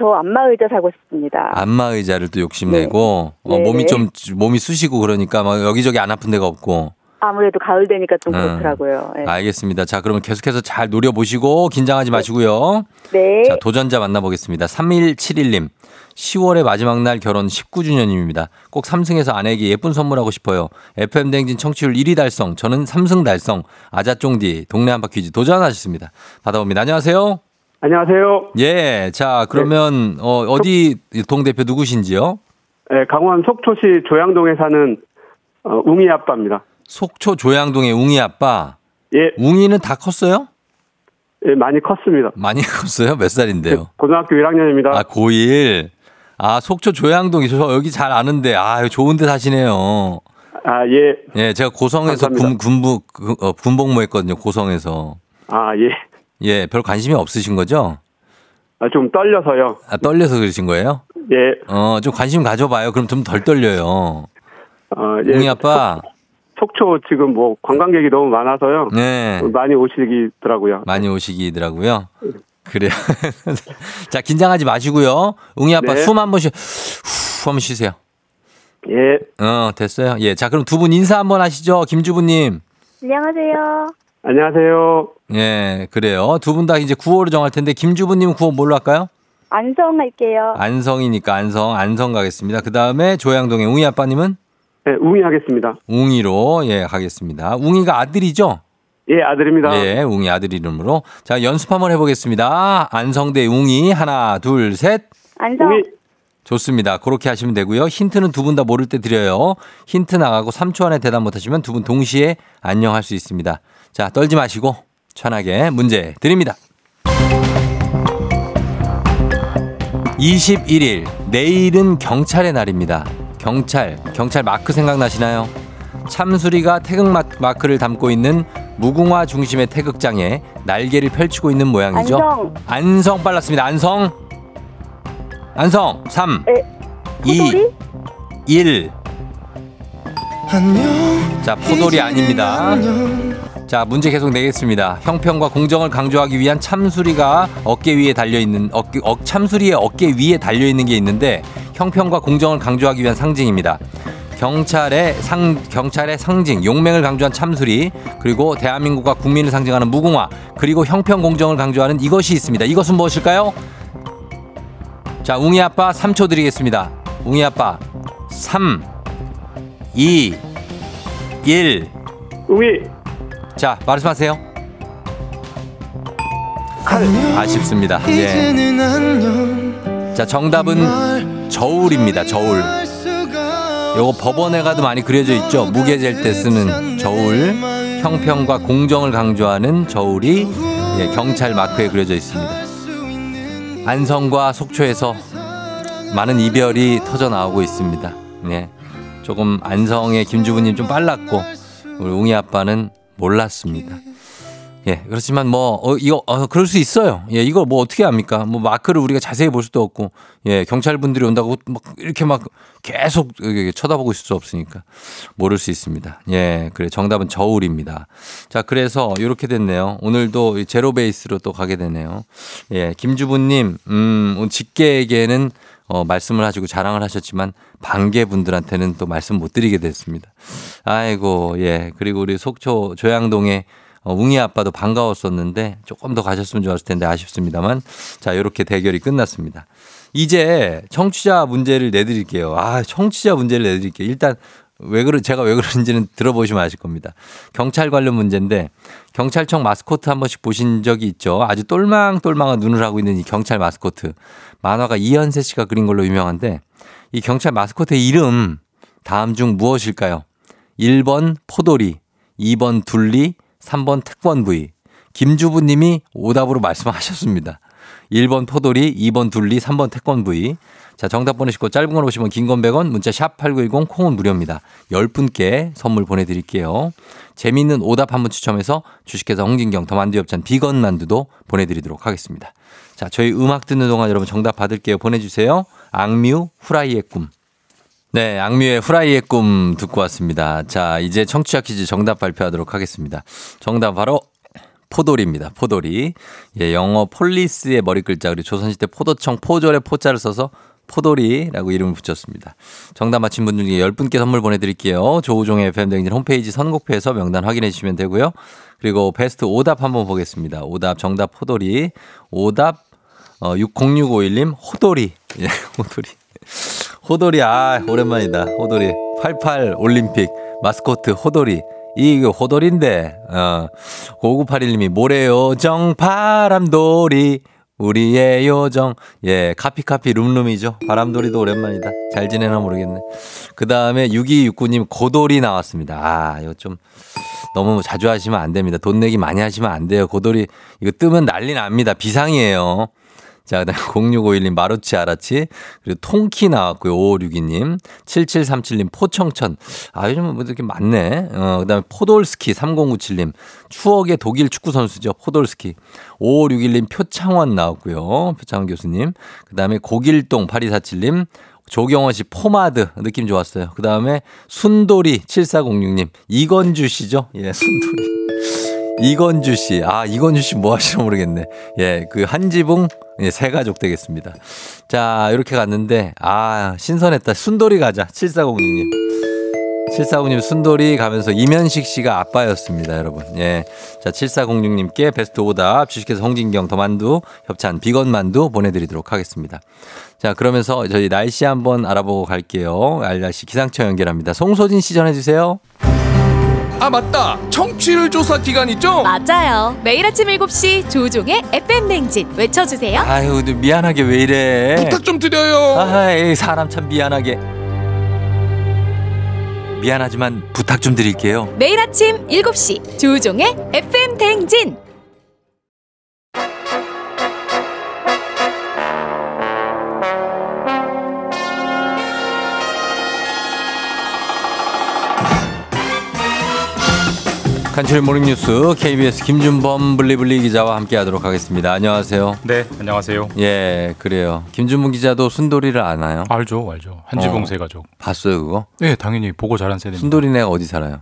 저 안마의자 사고 싶습니다. 안마의자를 또 욕심내고, 어, 네, 몸이 네. 좀, 몸이 쑤시고 그러니까 막 여기저기 안 아픈 데가 없고. 아무래도 가을 되니까 좀 음. 그렇더라고요. 네. 알겠습니다. 자, 그러면 계속해서 잘 노려보시고, 긴장하지 마시고요. 네. 자, 도전자 만나보겠습니다. 3171님. 10월의 마지막 날 결혼 19주년입니다. 꼭 3승에서 아내에게 예쁜 선물하고 싶어요. FM댕진 청취율 1위 달성. 저는 3승 달성. 아자쫑디 동네 한바 퀴즈 도전하셨습니다. 받아봅니다. 안녕하세요. 안녕하세요. 예. 자, 그러면, 어, 어디 동 대표 누구신지요? 네, 강원 속초시 조양동에 사는 어, 웅이 아빠입니다. 속초 조양동의 웅이 아빠. 예, 웅이는 다 컸어요? 예, 많이 컸습니다. 많이 컸어요? 몇 살인데요? 고등학교 1학년입니다. 아, 고1. 아, 속초 조양동이 저 여기 잘 아는데, 아, 좋은 데 사시네요. 아, 예. 예, 제가 고성에서 군, 감사합니다. 군부, 그, 어, 군복무 했거든요, 고성에서. 아, 예. 예, 별 관심이 없으신 거죠? 아, 좀 떨려서요. 아, 떨려서 그러신 거예요? 예. 어, 좀 관심 가져봐요. 그럼 좀 덜 떨려요. 어, 예. 웅이 아빠, 속초 지금 뭐 관광객이 너무 많아서요. 네, 많이 오시더라고요. 많이 오시기더라고요. 그래요. 자, 긴장하지 마시고요. 웅이 아빠 네. 숨한 번씩, 후, 한번 쉬세요. 예. 어, 됐어요. 예, 자, 그럼 두 분 인사 한번 하시죠. 김주부 님. 안녕하세요. 안녕하세요. 예, 그래요. 두 분 다 이제 구호를 정할 텐데, 김주부님 구호 뭘로 할까요? 안성 할게요. 안성이니까 안성, 안성 가겠습니다. 그 다음에 조양동의 웅이 아빠님은 네, 웅이 하겠습니다. 웅이로, 예, 가겠습니다. 웅이가 아들이죠? 예, 아들입니다. 예, 웅이 아들 이름으로. 자, 연습 한번 해보겠습니다. 안성대 웅이, 하나, 둘, 셋. 안성. 웅이, 좋습니다. 그렇게 하시면 되고요. 힌트는 두 분 다 모를 때 드려요. 힌트 나가고 3초 안에 대답 못하시면 두 분 동시에 안녕할 수 있습니다. 자, 떨지 마시고 편하게 문제 드립니다. 21일 내일은 경찰의 날입니다. 경찰, 경찰 마크 생각나시나요? 참수리가 태극 마- 마크를 담고 있는 무궁화 중심의 태극장에 날개를 펼치고 있는 모양이죠. 안성. 안성 빨랐습니다. 안성. 안성 3 에, 2 포도리? 1 자, 포돌이 아닙니다. 자, 문제 계속 내겠습니다. 형평과 공정을 강조하기 위한 참수리가 어깨 위에 달려 있는 어깨 어, 참수리의 어깨 위에 달려 있는 게 있는데 형평과 공정을 강조하기 위한 상징입니다. 경찰의 상 경찰의 상징 용맹을 강조한 참수리 그리고 대한민국과 국민을 상징하는 무궁화 그리고 형평 공정을 강조하는 이것이 있습니다. 이것은 무엇일까요? 자, 웅이 아빠 3초 드리겠습니다. 웅이 아빠 3 2 1 웅이, 자, 말씀하세요. 아쉽습니다. 예. 자, 정답은 저울입니다. 저울. 요거 법원에 가도 많이 그려져 있죠. 무게 잴 때 쓰는 저울. 형평과 공정을 강조하는 저울이 예, 경찰 마크에 그려져 있습니다. 안성과 속초에서 많은 이별이 터져 나오고 있습니다. 예. 조금 안성의 김주부님 좀 빨랐고 우리 웅이 아빠는 몰랐습니다. 예, 그렇지만 뭐, 어, 이거, 어, 그럴 수 있어요. 예, 이걸 뭐 어떻게 합니까? 뭐 마크를 우리가 자세히 볼 수도 없고, 예, 경찰분들이 온다고 막 이렇게 막 계속 쳐다보고 있을 수 없으니까 모를 수 있습니다. 예, 그래. 정답은 저울입니다. 자, 그래서 이렇게 됐네요. 오늘도 제로 베이스로 또 가게 되네요. 예, 김주부님, 음, 직계에게는 어, 말씀을 하시고 자랑을 하셨지만 반개분들한테는 또 말씀 못 드리게 됐습니다. 아이고, 예. 그리고 우리 속초 조양동에 어, 웅이 아빠도 반가웠었는데 조금 더 가셨으면 좋았을 텐데 아쉽습니다만 자, 이렇게 대결이 끝났습니다. 이제 청취자 문제를 내드릴게요. 아, 청취자 문제를 내드릴게요. 일단 왜 그러 제가 왜 그런지는 들어보시면 아실 겁니다. 경찰 관련 문제인데 경찰청 마스코트 한 번씩 보신 적이 있죠. 아주 똘망똘망한 눈을 하고 있는 이 경찰 마스코트. 만화가 이현세 씨가 그린 걸로 유명한데 이 경찰 마스코트의 이름 다음 중 무엇일까요? 1번 포도리, 2번 둘리, 3번 태권브이. 김주부 님이 오답으로 말씀하셨습니다. 1번 포도리, 2번 둘리, 3번 태권브이. 자, 정답 보내시고 짧은 걸 오시면 긴 건 100원, 문자 샵 8910 콩은 무료입니다. 10분께 선물 보내드릴게요. 재미있는 오답 한 분 추첨해서 주식회사 홍진경 더 만두엽찬 비건 만두도 보내드리도록 하겠습니다. 자, 저희 음악 듣는 동안 여러분 정답 받을게요. 보내주세요. 악뮤 후라이의 꿈. 네, 악뮤의 후라이의 꿈 듣고 왔습니다. 자, 이제 청취자 퀴즈 정답 발표하도록 하겠습니다. 정답 바로 포돌입니다. 포돌이. 예, 영어 police의 머리 글자 그리고 조선시대 포도청 포졸의 포자를 써서 포돌이라고 이름을 붙였습니다. 정답 맞힌 분들 중에 10분께 선물 보내드릴게요. 조우종의 FM댕진 홈페이지 선곡표에서 명단 확인해 주시면 되고요. 그리고 베스트 오답 한번 보겠습니다. 오답 정답 포돌이. 오답 어, 60651님 호돌이. 예, 호돌이. 호돌이 아 오랜만이다. 호돌이. 88 올림픽 마스코트 호돌이. 이게 호돌인데 어 5981님이 모래요정 바람돌이 우리의 요정. 예, 카피카피 룸룸이죠. 바람돌이도 오랜만이다. 잘 지내나 모르겠네. 그 다음에 6269님 고돌이 나왔습니다. 아, 이거 좀 너무 자주 하시면 안 됩니다. 돈 내기 많이 하시면 안 돼요. 고도리 이거 뜨면 난리 납니다. 비상이에요. 자, 그다음 0651님 마루치 아라치 그리고 통키 나왔고요. 5562님 7737님 포청천 아 요즘 뭐 이렇게 많네. 어, 그다음에 포돌스키 3097님 추억의 독일 축구 선수죠. 포돌스키 5561님 표창원 나왔고요. 표창원 교수님 그다음에 고길동 8247님 조경원 씨 포마드 느낌 좋았어요. 그 다음에 순돌이 7406님 이건주 씨죠? 예, 순돌이. 이건주 씨. 아, 이건주 씨 뭐 하시나 모르겠네. 예, 그 한지붕 예, 세 가족 되겠습니다. 자, 이렇게 갔는데, 아, 신선했다. 순돌이 가자. 7406 님. 7406님 순돌이 가면서 이면식 씨가 아빠였습니다, 여러분. 예. 자, 7406님께 베스트 오답 주식회사 홍진경 더만두 협찬 비건 만두 보내드리도록 하겠습니다. 자, 그러면서 저희 날씨 한번 알아보고 갈게요. 날씨 기상청 연결합니다. 송소진 씨 전해주세요. 아 맞다 청취율 조사 기간 있죠? 맞아요. 매일 아침 7시 조종의 FM 냉진 외쳐주세요. 아유, 미안하게 왜 이래. 부탁 좀 드려요 아이, 사람 참 미안하게. 미안하지만 부탁 좀 드릴게요. 매일 아침 7시 조종의 FM 냉진. 간추린 모닝뉴스 KBS 김준범 블리블리 기자와 함께하도록 하겠습니다. 안녕하세요. 네, 안녕하세요. 예, 그래요. 김준범 기자도 순돌이를 아나요? 알죠, 알죠. 한지봉 어. 세 가족. 봤어요, 그거? 네, 당연히 보고 자란 세대입니다. 순돌이네가 어디 살아요?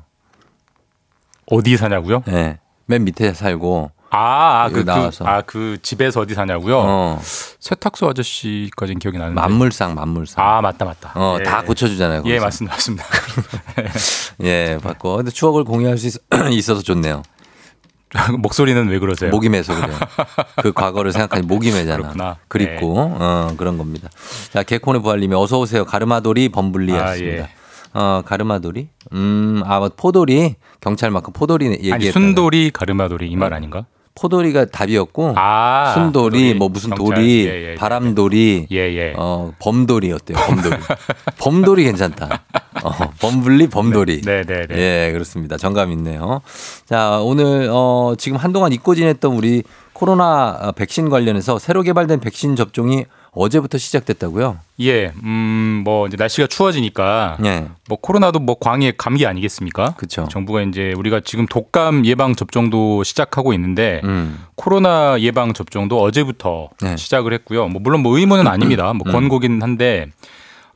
어디 사냐고요? 네, 맨 밑에 살고. 아, 아, 여기 그, 그, 나와서. 아, 그 집에서 어디 사냐고요? 어, 세탁소 아저씨까지는 기억이 나는데. 만물상, 만물상. 아, 맞다, 맞다. 어, 예. 다 고쳐주잖아요. 예, 거기서. 맞습니다, 맞습니다. 예, 봤고. 근데 추억을 공유할 수 있, 있어서 좋네요. 목소리는 왜 그러세요? 목이 매서 그래요. 그 과거를 생각하니 목이 매잖아. 그렇구나. 그립고, 어, 그런 겁니다. 자, 개콘의 부활님이 어서오세요. 가르마돌이 범블리였습니다. 아, 예. 어, 가르마돌이? 음, 아, 뭐 포돌이. 경찰 마크 포돌이 얘기했다. 아니, 순돌이, 가르마돌이 이 말 아닌가? 포돌이가 답이었고, 아, 순돌이, 포돌이, 뭐 무슨 경찰. 돌이, 예, 예, 바람돌이, 예, 예. 어, 범돌이 어때요? 범돌이. 범돌이 괜찮다. 어, 범블리, 범돌이. 네, 네, 네. 예, 그렇습니다. 정감 있네요. 자, 오늘, 어, 지금 한동안 잊고 지냈던 우리 코로나 백신 관련해서 새로 개발된 백신 접종이 어제부터 시작됐다고요? 예, 음, 뭐 이제 날씨가 추워지니까 예. 뭐 코로나도 뭐 광의 감기 아니겠습니까? 그렇죠. 정부가 이제 우리가 지금 독감 예방 접종도 시작하고 있는데 음. 코로나 예방 접종도 어제부터 네. 시작을 했고요. 뭐 물론 뭐 의무는 아닙니다. 뭐 음. 권고긴 한데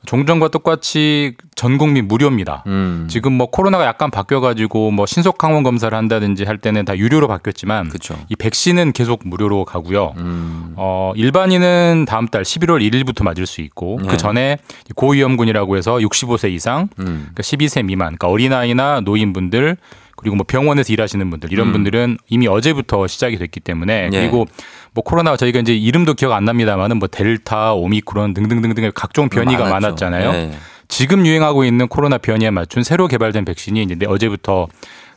종전과 똑같이 전 국민 무료입니다. 음. 지금 뭐 코로나가 약간 바뀌어가지고 뭐 신속 항원 검사를 한다든지 할 때는 다 유료로 바뀌었지만 그쵸. 이 백신은 계속 무료로 가고요. 음. 어 일반인은 다음 달 11월 1일부터 맞을 수 있고 네. 그 전에 고위험군이라고 해서 65세 이상, 음. 그러니까 12세 미만, 그러니까 어린아이나 노인분들 그리고 뭐 병원에서 일하시는 분들 이런 음. 분들은 이미 어제부터 시작이 됐기 때문에 예. 그리고 뭐 코로나가 저희가 이제 이름도 기억 안 납니다만은 뭐 델타, 오미크론 등등등등 각종 변이가 많았죠. 많았잖아요. 예. 지금 유행하고 있는 코로나 변이에 맞춘 새로 개발된 백신이 이제 어제부터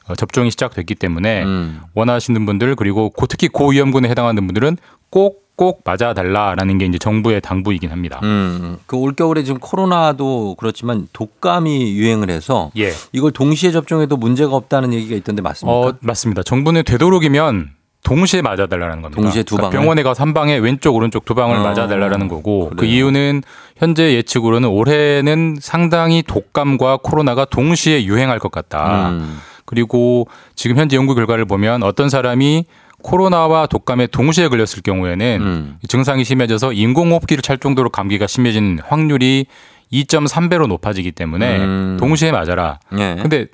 어, 접종이 시작됐기 때문에 음. 원하시는 분들 그리고 고- 특히 고위험군에 해당하는 분들은 꼭 꼭 맞아달라라는 게 이제 정부의 당부이긴 합니다. 음, 그 올겨울에 지금 코로나도 그렇지만 독감이 유행을 해서 예. 이걸 동시에 접종해도 문제가 없다는 얘기가 있던데 맞습니까? 어, 맞습니다. 정부는 되도록이면 동시에 맞아달라는 겁니다. 동시에 두 그러니까 방을? 병원에 가서 한 방에 왼쪽 오른쪽 두 방을 어, 맞아달라는 거고 그 그래요. 이유는 현재 예측으로는 올해는 상당히 독감과 코로나가 동시에 유행할 것 같다. 음. 그리고 지금 현재 연구 결과를 보면 어떤 사람이 코로나와 독감에 동시에 걸렸을 경우에는 음. 증상이 심해져서 인공호흡기를 찰 정도로 감기가 심해진 확률이 2.3배로 높아지기 때문에 음. 동시에 맞아라. 예. 근데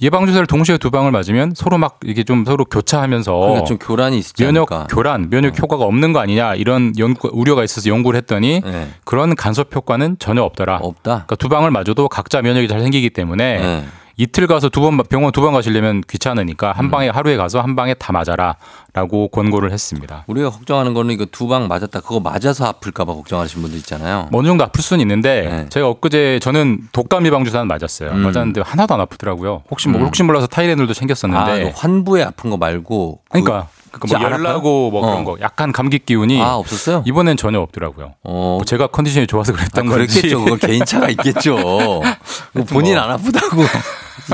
예방 주사를 동시에 두 방을 맞으면 서로 막 이게 좀 서로 교차하면서 그러니까 좀 교란이 있지 면역 않을까? 교란, 면역 효과가 없는 거 아니냐 이런 연구 우려가 있어서 연구를 했더니 예. 그런 간섭 효과는 전혀 없더라. 없다. 그러니까 두 방을 맞아도 각자 면역이 잘 생기기 때문에 예. 이틀 가서 두 번 병원 두 번 가시려면 귀찮으니까 음. 한 방에 하루에 가서 한 방에 다 맞아라라고 권고를 했습니다. 우리가 걱정하는 거는 이거 두 방 맞았다. 그거 맞아서 아플까봐 걱정하시는 분들 있잖아요. 뭐 어느 정도 아플 수는 있는데 네. 제가 엊그제 저는 독감 예방 주사는 맞았어요. 음. 맞았는데 하나도 안 아프더라고요. 혹시 뭐 음. 혹시 몰라서 타이레놀도 아, 챙겼었는데 그 환부에 아픈 거 말고. 그- 그러니까 그러니까 뭐안 아파요? 열나고 뭐 그런 어. 거 약간 감기 기운이 아 없었어요? 이번엔 전혀 없더라고요. 어, 뭐 제가 컨디션이 좋아서 아, 그랬던 건지. 그랬겠죠. 그건 개인차가 있겠죠. 뭐 본인 뭐. 안 아프다고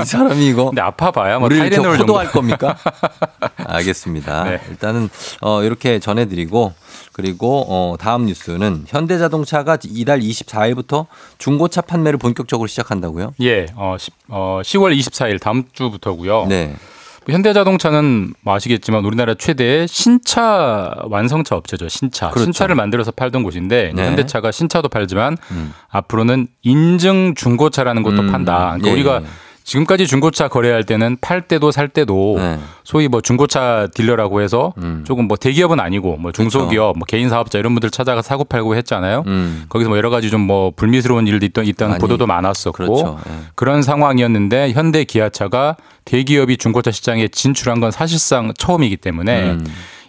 이 사람이 이거 근데 아파 봐야 뭐 우리 이렇게. 호도할 겁니까? 알겠습니다. 네. 일단은 어, 이렇게 전해드리고 그리고 어, 다음 뉴스는 현대자동차가 이달 24일부터 중고차 판매를 본격적으로 시작한다고요? 예, 어, 10, 어 10월 24일 다음 주부터고요. 네. 현대자동차는 뭐 아시겠지만 우리나라 최대의 신차 완성차 업체죠. 신차. 그렇죠. 신차를 만들어서 팔던 곳인데 네. 현대차가 신차도 팔지만 음. 앞으로는 인증 중고차라는 것도 음. 판다. 그러니까 예, 우리가 예. 지금까지 중고차 거래할 때는 팔 때도 살 때도 네. 소위 뭐 중고차 딜러라고 해서 음. 조금 뭐 대기업은 아니고 뭐 중소기업, 뭐 개인 사업자 이런 분들 찾아가 사고 팔고 했잖아요. 음. 거기서 뭐 여러 가지 좀 뭐 불미스러운 일도 있던 있다는 많이. 보도도 많았었고 그렇죠. 예. 그런 상황이었는데 현대 기아차가 대기업이 중고차 시장에 진출한 건 사실상 처음이기 때문에 음.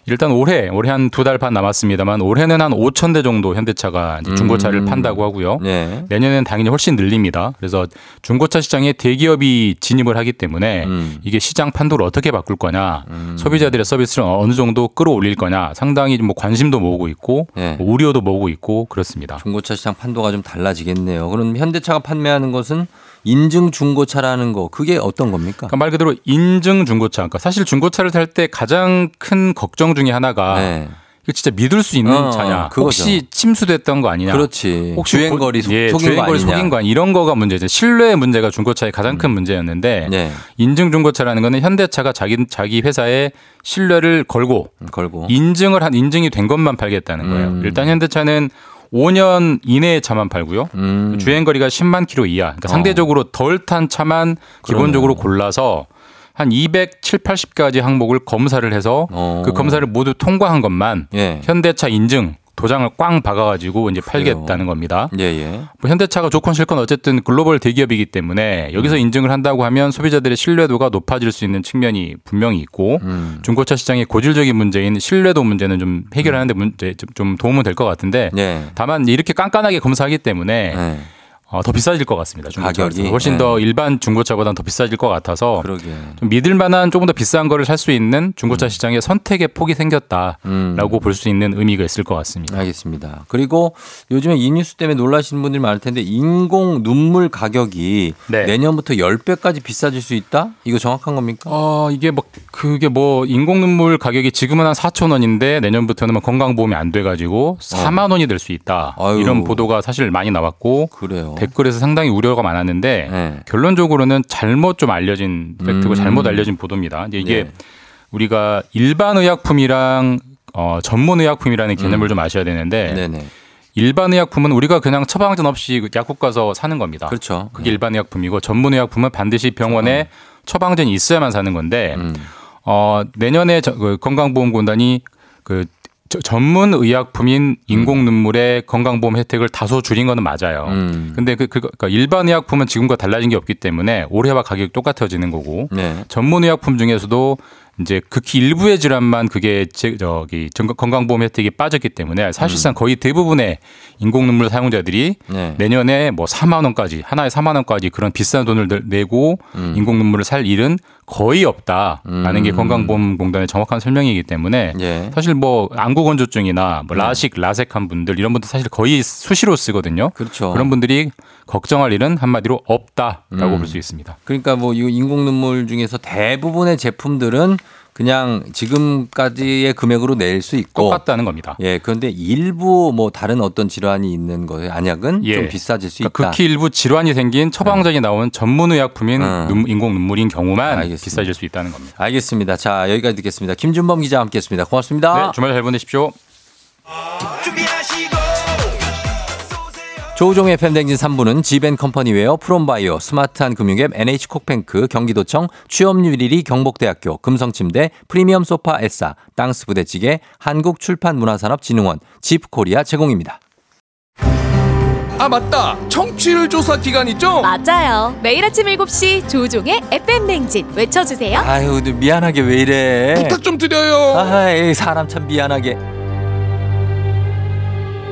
일단 올해 올해 한 두 달 반 남았습니다만 올해는 한 5천 대 정도 현대차가 중고차를 음. 판다고 하고요. 네. 내년에는 당연히 훨씬 늘립니다. 그래서 중고차 시장에 대기업이 진입을 하기 때문에 음. 이게 시장 판도를 어떻게 바꿀 거냐, 음. 소비자들의 서비스를 어느 정도 끌어올릴 거냐, 상당히 뭐 관심도 모으고 있고 네. 뭐 우려도 모으고 있고 그렇습니다. 중고차 시장 판도가 좀 달라지겠네요. 그럼 현대차가 판매하는 것은 인증 중고차라는 거 그게 어떤 겁니까? 그러니까 말 그대로 인증 중고차. 그러니까 사실 중고차를 살 때 가장 큰 걱정 중에 하나가 네. 이거 진짜 믿을 수 있는 어, 차냐? 그거죠. 혹시 침수됐던 거 아니냐? 그렇지. 혹시 주행거리 고- 속- 예, 속인 거 주행거리 아니냐? 속인 거 아니 이런 거가 문제죠. 신뢰의 문제가 중고차의 가장 큰 문제였는데 네. 인증 중고차라는 거는 현대차가 자기 자기 회사에 신뢰를 걸고 걸고. 인증을 한 인증이 된 것만 팔겠다는 거예요. 음. 일단 현대차는 5년 이내의 차만 팔고요. 음. 주행 거리가 10만 킬로 이하. 그러니까 어. 상대적으로 덜 탄 차만 기본적으로 골라서 한 270, 80가지 항목을 검사를 해서 어. 그 검사를 모두 통과한 것만 예. 현대차 인증 도장을 꽝 박아가지고 이제 팔겠다는 겁니다. 예, 예. 뭐 현대차가 좋건 싫건 어쨌든 글로벌 대기업이기 때문에 여기서 음. 인증을 한다고 하면 소비자들의 신뢰도가 높아질 수 있는 측면이 분명히 있고 음. 중고차 시장의 고질적인 문제인 신뢰도 문제는 좀 해결하는데 문제 좀- 좀 도움은 될 것 같은데 네. 다만 이렇게 깐깐하게 검사하기 때문에 네. 어, 더 비싸질 것 같습니다. 중고차가 가격이? 훨씬 네. 더 일반 중고차보다는 더 비싸질 것 같아서 그러게. 좀 믿을 만한 조금 더 비싼 거를 살 수 있는 중고차 시장에 선택의 폭이 생겼다라고 음. 볼수 있는 의미가 있을 것 같습니다. 알겠습니다. 그리고 요즘에 이 뉴스 때문에 놀라시는 분들이 많을 텐데 인공 눈물 가격이 네. 내년부터 10배까지 비싸질 수 있다? 이거 정확한 겁니까? 어, 이게 뭐, 그게 뭐, 인공 눈물 가격이 지금은 한 4천 원인데 내년부터는 뭐 건강보험이 안 돼가지고 4만 원이 될 수 있다. 어. 아유. 이런 보도가 사실 많이 나왔고 그래요. 댓글에서 상당히 우려가 많았는데 네. 결론적으로는 잘못 좀 알려진 팩트고 음. 잘못 알려진 보도입니다. 이제 이게 네. 우리가 일반 의약품이랑 어, 전문 의약품이라는 개념을 좀 아셔야 되는데 음. 네네. 일반 의약품은 우리가 그냥 처방전 없이 그 약국 가서 사는 겁니다. 그렇죠. 그게 일반 의약품이고 전문 의약품은 반드시 병원에 처방전이 있어야만 사는 건데 음. 어, 내년에 저, 그 건강보험공단이 그 저- 전문 의약품인 인공 눈물의 건강보험 혜택을 다소 줄인 거는 맞아요. 음. 근데 그, 그, 그러니까 일반 의약품은 지금과 달라진 게 없기 때문에 올해와 가격이 똑같아지는 거고 네. 전문 의약품 중에서도 이제 극히 일부의 질환만 그게 제, 저기 전- 건강보험 혜택이 빠졌기 때문에 사실상 거의 대부분의 인공 눈물 사용자들이 음. 네. 내년에 뭐 4만 원까지 하나에 4만 원까지 그런 비싼 돈을 들- 내고 음. 인공 눈물을 살 일은 거의 없다라는 게 건강보험공단의 정확한 설명이기 때문에 예. 사실 뭐 안구건조증이나 뭐 라식, 라섹한 분들 이런 분들 사실 거의 수시로 쓰거든요. 그렇죠. 그런 분들이 걱정할 일은 한마디로 없다라고 음. 볼수 있습니다. 그러니까 뭐 이 인공 눈물 중에서 대부분의 제품들은 그냥 지금까지의 금액으로 낼 수 있고 똑같다는 겁니다. 예, 그런데 일부 뭐 다른 어떤 질환이 있는 거에 안약은 예. 좀 비싸질 수 그러니까 있다. 극히 일부 질환이 생긴 처방전이 나온 전문 의약품인 음. 눈- 인공 눈물인 경우만 알겠습니다. 비싸질 수 있다는 겁니다. 알겠습니다. 자, 여기까지 듣겠습니다. 김준범 기자 함께했습니다. 고맙습니다. 네, 주말 잘 보내십시오. 조우종의 FM댕진 3부는 지벤컴퍼니웨어 프롬바이오 스마트한 금융앱 NH콕뱅크 경기도청 취업률 1위 경복대학교 금성침대 프리미엄 소파 에싸 땅스 부대찌개 한국출판문화산업진흥원 집코리아 제공입니다. 아 맞다 청취율 조사 기간 있죠? 맞아요. 매일 아침 7시 조종의 FM 냉진 외쳐주세요. 아유 미안하게 왜 이래. 부탁 좀 드려요 아이 사람 참 미안하게.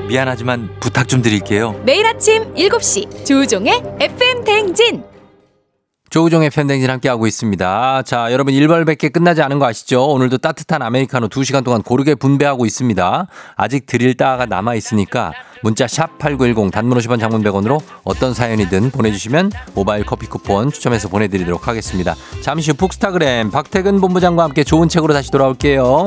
미안하지만 부탁 좀 드릴게요. 매일 아침 7시 조종의 FM 냉진. 조우종의 팬댕진 함께하고 있습니다. 자, 여러분 일벌백계 끝나지 않은 거 아시죠? 오늘도 따뜻한 아메리카노 2시간 동안 고르게 분배하고 있습니다. 아직 드릴 따가 남아 있으니까 문자 샵 8910 단문 50원 장문 100원으로 어떤 사연이든 보내주시면 모바일 커피 쿠폰 추첨해서 보내드리도록 하겠습니다. 잠시 후 북스타그램 박태근 본부장과 함께 좋은 책으로 다시 돌아올게요.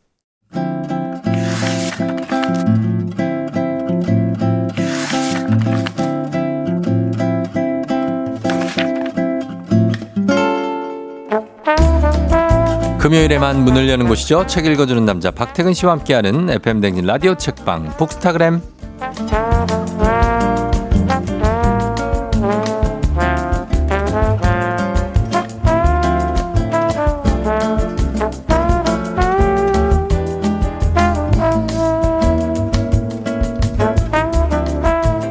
금요일에만 문을 여는 곳이죠. 책 읽어주는 남자 박태근 씨와 함께하는 FM 댕진 라디오 책방 북스타그램.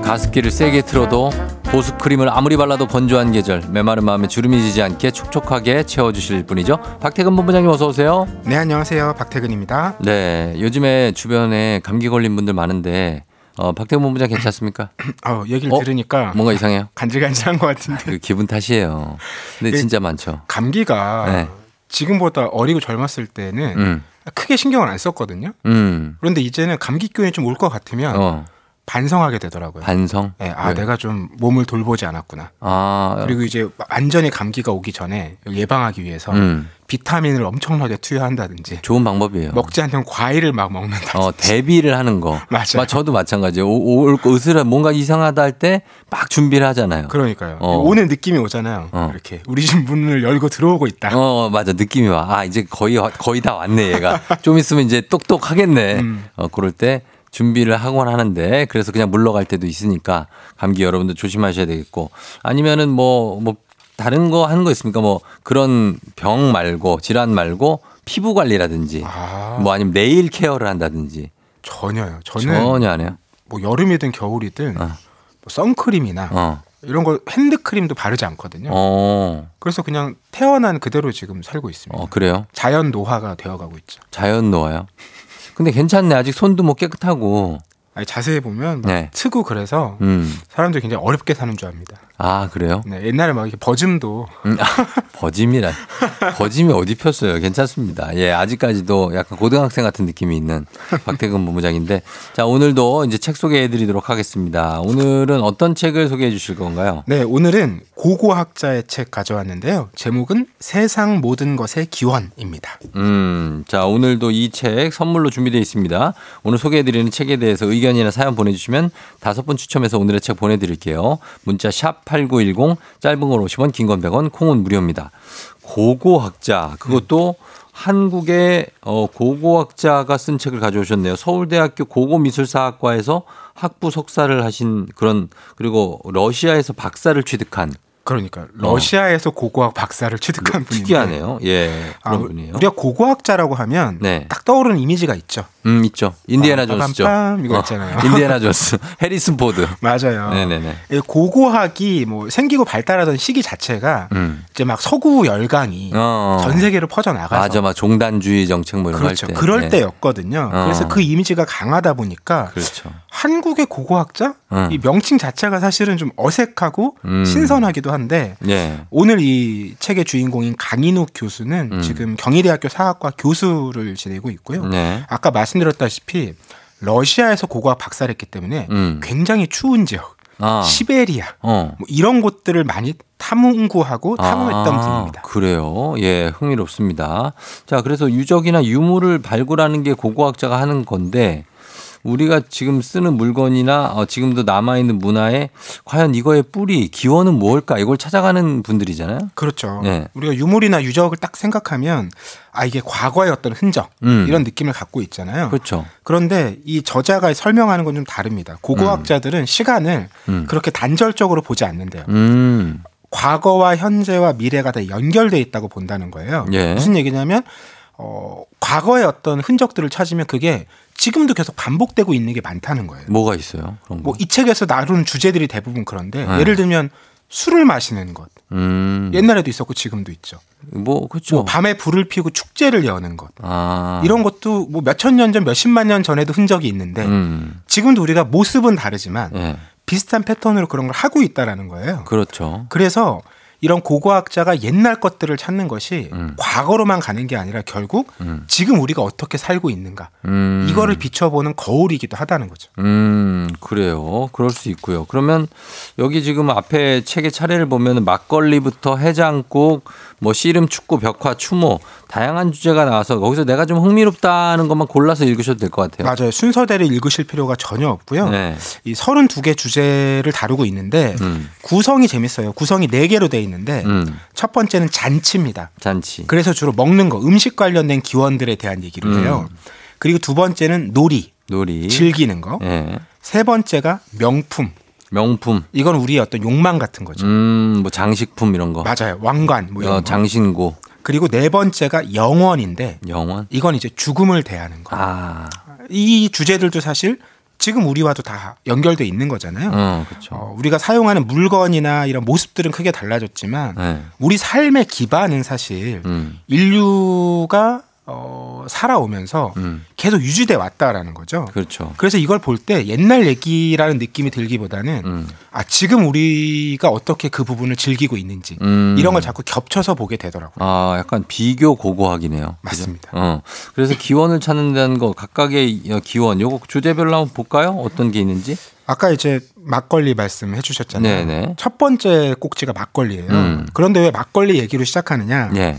가습기를 세게 틀어도 보습 크림을 아무리 발라도 건조한 계절 메마른 마음에 주름이 지지 않게 촉촉하게 채워주실 분이죠. 박태근 본부장님 어서 오세요. 네 안녕하세요 박태근입니다. 네, 요즘에 주변에 감기 걸린 분들 많은데 어, 박태근 본부장 괜찮습니까? 어 얘기를 어? 들으니까 뭔가 이상해요. 간질간질한 것 같은데 그 기분 탓이에요. 근데 예, 진짜 많죠. 감기가 네. 지금보다 어리고 젊었을 때는 음, 크게 신경을 안 썼거든요. 음, 그런데 이제는 감기 기운이 좀 올 것 같으면 어, 반성하게 되더라고요. 반성. 네, 아 왜? 내가 좀 몸을 돌보지 않았구나. 아, 그리고 이제 완전히 감기가 오기 전에 예방하기 위해서 음, 비타민을 엄청나게 투여한다든지 좋은 방법이에요. 먹지 않던 과일을 막 먹는다. 어, 대비를 하는 거. 맞아요. 막 저도 마찬가지예요. 오- 올 거, 으스라 뭔가 이상하다 할 때 막 준비를 하잖아요. 그러니까요. 어. 오는 느낌이 오잖아요. 어. 이렇게 우리 집 문을 열고 들어오고 있다. 어, 맞아. 느낌이 와. 아, 이제 거의, 와- 거의 다 왔네, 얘가. 좀 있으면 이제 똑똑하겠네. 음. 어, 그럴 때 준비를 하곤 하는데, 그래서 그냥 물러갈 때도 있으니까, 감기 여러분들 조심하셔야 되겠고, 아니면은 뭐, 뭐, 다른 거 하는 거 있습니까? 뭐 그런 병 말고 질환 말고 피부 관리라든지 뭐 아니면 네일 케어를 한다든지 전혀요. 저는 전혀 안 해요. 뭐 여름이든 겨울이든 어. 뭐 선크림이나 어. 이런 거 핸드크림도 바르지 않거든요. 어. 그래서 그냥 태어난 그대로 지금 살고 있습니다. 어, 그래요? 자연 노화가 되어가고 있죠. 자연 노화요. 근데 괜찮네. 아직 손도 뭐 깨끗하고. 아니, 자세히 보면 막 네. 트고 그래서 음. 사람들이 굉장히 어렵게 사는 줄 압니다. 아, 그래요? 네, 옛날에 막 이렇게 버즘도 음, 아, 버짐이란. 버짐이 어디 폈어요? 괜찮습니다. 예, 아직까지도 약간 고등학생 같은 느낌이 있는 박태근 본부장인데. 자, 오늘도 이제 책 소개해 드리도록 하겠습니다. 오늘은 어떤 책을 소개해 주실 건가요? 네, 오늘은 고고학자의 책 가져왔는데요. 제목은 세상 모든 것의 기원입니다. 음, 자, 오늘도 이 책 선물로 준비되어 있습니다. 오늘 소개해 드리는 책에 대해서 의견이나 사연 보내주시면 다섯 분 추첨해서 오늘의 책 보내드릴게요. 문자 샵 8910, 짧은 건 50원, 긴 건 100원, 콩은 무료입니다. 고고학자, 그것도 한국의 어, 고고학자가 쓴 책을 가져오셨네요. 서울대학교 고고미술사학과에서 학부 석사를 하신 그런 그리고 러시아에서 박사를 취득한 그러니까 러시아에서 고고학 박사를 취득한 어. 특이하네요. 예, 아, 그런 분이에요. 우리가 고고학자라고 하면 네. 딱 떠오르는 이미지가 있죠. 음, 있죠. 인디애나 존스죠. 빰빰빰 이거 어, 있잖아요. 인디애나 존스, 해리슨 포드. 맞아요. 네네네. 이 고고학이 뭐 생기고 발달하던 시기 자체가 음. 이제 막 서구 열강이 어. 전 세계로 퍼져 나가서 맞아, 막 종단주의 정책 뭐 이런 그렇죠. 거할 때. 그럴 네. 때였거든요. 어. 그래서 그 이미지가 강하다 보니까 그렇죠. 한국의 고고학자 음. 이 명칭 자체가 사실은 좀 어색하고 음. 신선하기도 한데 예. 오늘 이 책의 주인공인 강인욱 교수는 음. 지금 경희대학교 사학과 교수를 지내고 있고요. 네. 아까 말씀드렸다시피 러시아에서 고고학 박사를 했기 때문에 음. 굉장히 추운 지역, 아. 시베리아 어. 뭐 이런 곳들을 많이 탐구하고 탐험했던 아, 분입니다. 그래요. 예, 흥미롭습니다. 자, 그래서 유적이나 유물을 발굴하는 게 고고학자가 하는 건데 우리가 지금 쓰는 물건이나 어, 지금도 남아있는 문화에 과연 이거의 뿌리, 기원은 무엇일까 이걸 찾아가는 분들이잖아요. 그렇죠. 네. 우리가 유물이나 유적을 딱 생각하면 아 이게 과거의 어떤 흔적 음. 이런 느낌을 갖고 있잖아요. 그렇죠. 그런데 이 저자가 설명하는 건 좀 다릅니다. 고고학자들은 시간을 음. 그렇게 단절적으로 보지 않는데요. 음. 과거와 현재와 미래가 다 연결돼 있다고 본다는 거예요. 예. 무슨 얘기냐면 어, 과거의 어떤 흔적들을 찾으면 그게 지금도 계속 반복되고 있는 게 많다는 거예요. 뭐가 있어요? 그런 거. 뭐이 책에서 나누는 주제들이 대부분 그런데 네. 예를 들면 술을 마시는 것 음. 옛날에도 있었고 지금도 있죠. 뭐 그렇죠. 뭐 밤에 불을 피우고 축제를 여는 것 아. 이런 것도 뭐 몇천 년 전, 몇십만 년 전에도 흔적이 있는데 음. 지금도 우리가 모습은 다르지만 예. 비슷한 패턴으로 그런 걸 하고 있다라는 거예요. 그렇죠. 그래서 이런 고고학자가 옛날 것들을 찾는 것이 음. 과거로만 가는 게 아니라 결국 음. 지금 우리가 어떻게 살고 있는가 음. 이거를 비춰보는 거울이기도 하다는 거죠. 음, 그래요. 그럴 수 있고요. 그러면 여기 지금 앞에 책의 차례를 보면 막걸리부터 해장국, 뭐 씨름, 축구, 벽화, 추모 다양한 주제가 나와서 거기서 내가 좀 흥미롭다는 것만 골라서 읽으셔도 될 것 같아요. 맞아요. 순서대로 읽으실 필요가 전혀 없고요. 네. 이 32개 주제를 다루고 있는데 음. 구성이 재밌어요. 구성이 4개로 돼 있는데 음. 첫 번째는 잔치입니다. 잔치. 그래서 주로 먹는 거, 음식 관련된 기원들에 대한 얘기를 해요. 그리고 두 번째는 놀이, 음. 놀이. 즐기는 거. 예. 세 번째가 명품. 명품. 이건 우리의 어떤 욕망 같은 거죠. 음, 뭐 장식품 이런 거. 맞아요. 왕관 뭐 이런 어, 거. 장신고. 그리고 네 번째가 영원인데 영원. 이건 이제 죽음을 대하는 거. 아. 이 주제들도 사실 지금 우리와도 다 연결돼 있는 거잖아요. 어, 그렇죠. 어, 우리가 사용하는 물건이나 이런 모습들은 크게 달라졌지만 네. 우리 삶의 기반은 사실 음. 인류가 어, 살아오면서 음. 계속 유지돼 왔다라는 거죠. 그렇죠. 그래서 이걸 볼 때 옛날 얘기라는 느낌이 들기보다는 음. 아 지금 우리가 어떻게 그 부분을 즐기고 있는지 음. 이런 걸 자꾸 겹쳐서 보게 되더라고요. 아, 약간 비교 고고학이네요. 맞습니다. 어. 그래서 기원을 찾는다는 거 각각의 기원 요거 주제별로 한번 볼까요? 어떤 게 있는지? 아까 이제 막걸리 말씀해 주셨잖아요. 네네. 첫 번째 꼭지가 막걸리예요. 음. 그런데 왜 막걸리 얘기로 시작하느냐? 예.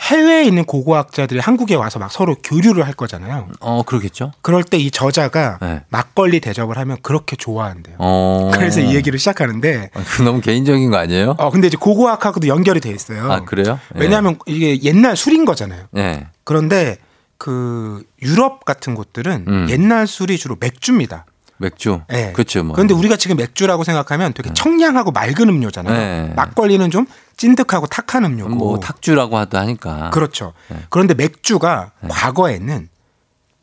해외에 있는 고고학자들이 한국에 와서 막 서로 교류를 할 거잖아요. 어, 그러겠죠. 그럴 때 이 저자가 네. 막걸리 대접을 하면 그렇게 좋아한대요. 어. 그래서 이 얘기를 시작하는데 아, 그 너무 개인적인 거 아니에요? 어 근데 이제 고고학하고도 연결이 돼 있어요. 아, 그래요? 예. 왜냐하면 이게 옛날 술인 거잖아요. 예. 그런데 그 유럽 같은 곳들은 음. 옛날 술이 주로 맥주입니다. 맥주. 예. 그렇죠. 뭐. 그런데 우리가 지금 맥주라고 생각하면 되게 청량하고 맑은 음료잖아요. 네. 막걸리는 좀 찐득하고 탁한 음료고. 뭐 탁주라고 하도 하니까. 그렇죠. 네. 그런데 맥주가 과거에는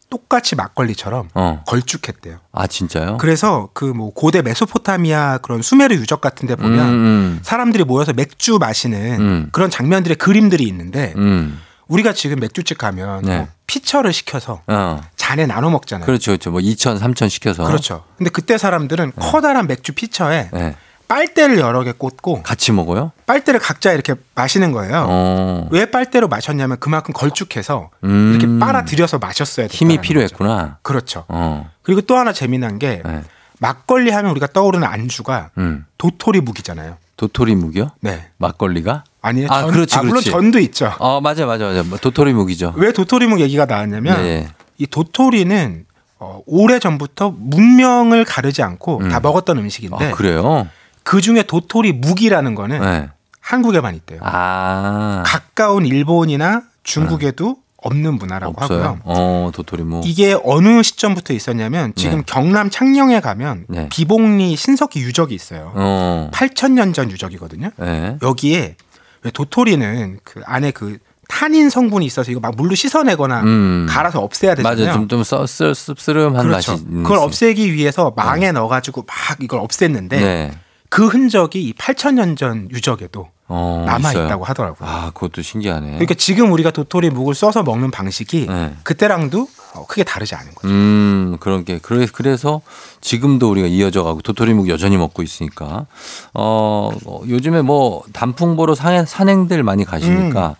똑같이 막걸리처럼 어. 걸쭉했대요. 아 진짜요? 그래서 그 뭐 고대 메소포타미아 그런 수메르 유적 같은 데 보면 음, 음. 사람들이 모여서 맥주 마시는 음. 그런 장면들의 그림들이 있는데 음. 우리가 지금 맥주집 가면 네. 뭐 피처를 시켜서 어. 잔에 나눠 먹잖아요. 그렇죠, 그렇죠. 뭐 2천, 3천 시켜서. 그렇죠. 근데 그때 사람들은 커다란 맥주 피처에 네. 빨대를 여러 개 꽂고 같이 먹어요? 빨대를 각자 이렇게 마시는 거예요. 어. 왜 빨대로 마셨냐면 그만큼 걸쭉해서 음. 이렇게 빨아들여서 마셨어야 됐다. 힘이 필요했구나. 그렇죠. 어. 그리고 또 하나 재미난 게 네. 막걸리 하면 우리가 떠오르는 안주가 음. 도토리 묵이잖아요. 도토리 묵이요? 네. 막걸리가? 아니에요. 아, 전- 그렇지, 아, 물론 그렇지. 전도 있죠. 어, 맞아, 맞아, 맞아. 뭐 도토리 묵이죠. 왜 도토리 묵 얘기가 나왔냐면 네. 이 도토리는 어, 오래 전부터 문명을 가르지 않고 음. 다 먹었던 음식인데 아, 그래요? 그 중에 도토리 묵이라는 거는 네. 한국에만 있대요. 아. 가까운 일본이나 중국에도 없는 문화라고 없어요? 하고요. 어, 도토리 묵. 이게 어느 시점부터 있었냐면 지금 네. 경남 창녕에 가면 네. 비봉리 신석기 유적이 있어요. 어. 8천년 전 유적이거든요. 네. 여기에 왜 도토리는 그 안에 그 탄닌 성분이 있어서 이거 막 물로 씻어내거나 음. 갈아서 없애야 되잖아요. 맞아. 좀, 좀 써, 쓸, 씁쓸한 그렇죠. 맛이. 그걸 수- 없애기 위해서 망에 넣어가지고 막 이걸 없앴는데 네. 그 흔적이 이 8천년 전 유적에도 어, 남아 있어요. 있다고 하더라고요. 아, 그것도 신기하네. 그러니까 지금 우리가 도토리 묵을 써서 먹는 방식이 네. 그때랑도 어, 크게 다르지 않은 거죠. 음, 그런 게. 그래, 그래서 지금도 우리가 이어져 가고 도토리묵 여전히 먹고 있으니까. 어, 어, 요즘에 뭐 단풍 보러 산행, 산행들 많이 가시니까 음.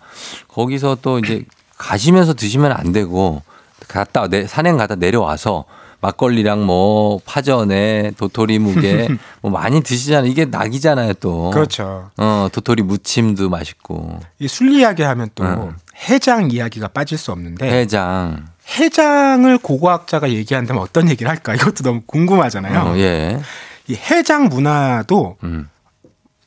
거기서 또 이제 가시면서 드시면 안 되고 갔다, 내, 산행 가다 내려와서 막걸리랑 뭐 파전에 도토리묵에 뭐 많이 드시잖아요. 이게 낙이잖아요 또. 그렇죠. 어, 도토리 무침도 맛있고. 이술 이야기 하면 또 네. 해장 이야기가 빠질 수 없는데 해장. 해장을 고고학자가 얘기한다면 어떤 얘기를 할까? 이것도 너무 궁금하잖아요. 어, 예. 이 해장 문화도 음.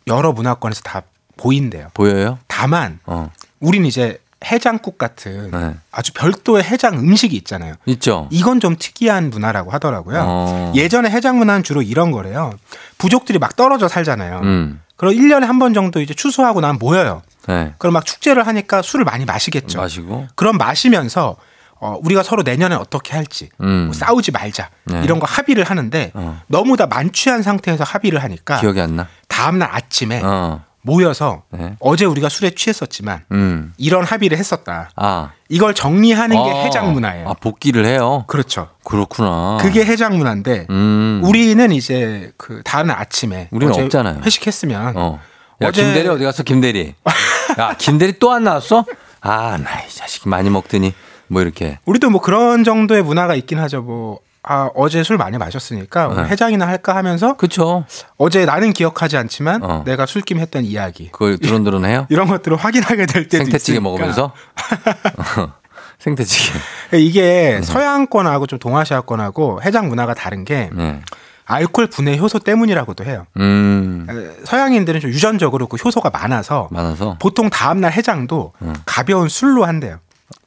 여러 문화권에서 다 보인대요. 보여요? 다만 어. 우린 이제 해장국 같은 네. 아주 별도의 해장 음식이 있잖아요. 있죠. 이건 좀 특이한 문화라고 하더라고요. 어. 예전에 해장 문화는 주로 이런 거래요. 부족들이 막 떨어져 살잖아요. 음. 그럼 1년에 한 번 정도 이제 추수하고 나면 모여요. 네. 그럼 막 축제를 하니까 술을 많이 마시겠죠. 마시고. 그럼 마시면서 어, 우리가 서로 내년에 어떻게 할지 음. 뭐 싸우지 말자 네. 이런 거 합의를 하는데 어. 너무 다 만취한 상태에서 합의를 하니까 기억이 안 나? 다음 날 아침에 어. 모여서 네. 어제 우리가 술에 취했었지만 음. 이런 합의를 했었다. 아. 이걸 정리하는 게 아. 해장 문화예요. 아, 복귀를 해요? 그렇죠. 그렇구나. 그게 해장 문화인데 음. 우리는 이제 그 다음 날 아침에 우리는 없잖아요. 회식했으면 어. 야, 어제- 김대리 어디 갔어, 김대리? 야, 김대리 또 안 나왔어? 아, 나 이 자식이 많이 먹더니 뭐 이렇게. 우리도 뭐 그런 정도의 문화가 있긴 하죠. 뭐 아, 어제 술 많이 마셨으니까 네. 해장이나 할까 하면서 그쵸. 어제 나는 기억하지 않지만 어. 내가 술김 했던 이야기 그걸 드론드론 해요? 이런 것들을 확인하게 될 때도 생태찌개 있으니까. 먹으면서? 어, 생태찌개. 이게 서양권하고 좀 동아시아권하고 해장 문화가 다른 게 네. 알코올 분해 효소 때문이라고도 해요. 음. 에, 서양인들은 좀 유전적으로 그 효소가 많아서 많아서. 보통 다음날 해장도 음. 가벼운 술로 한대요.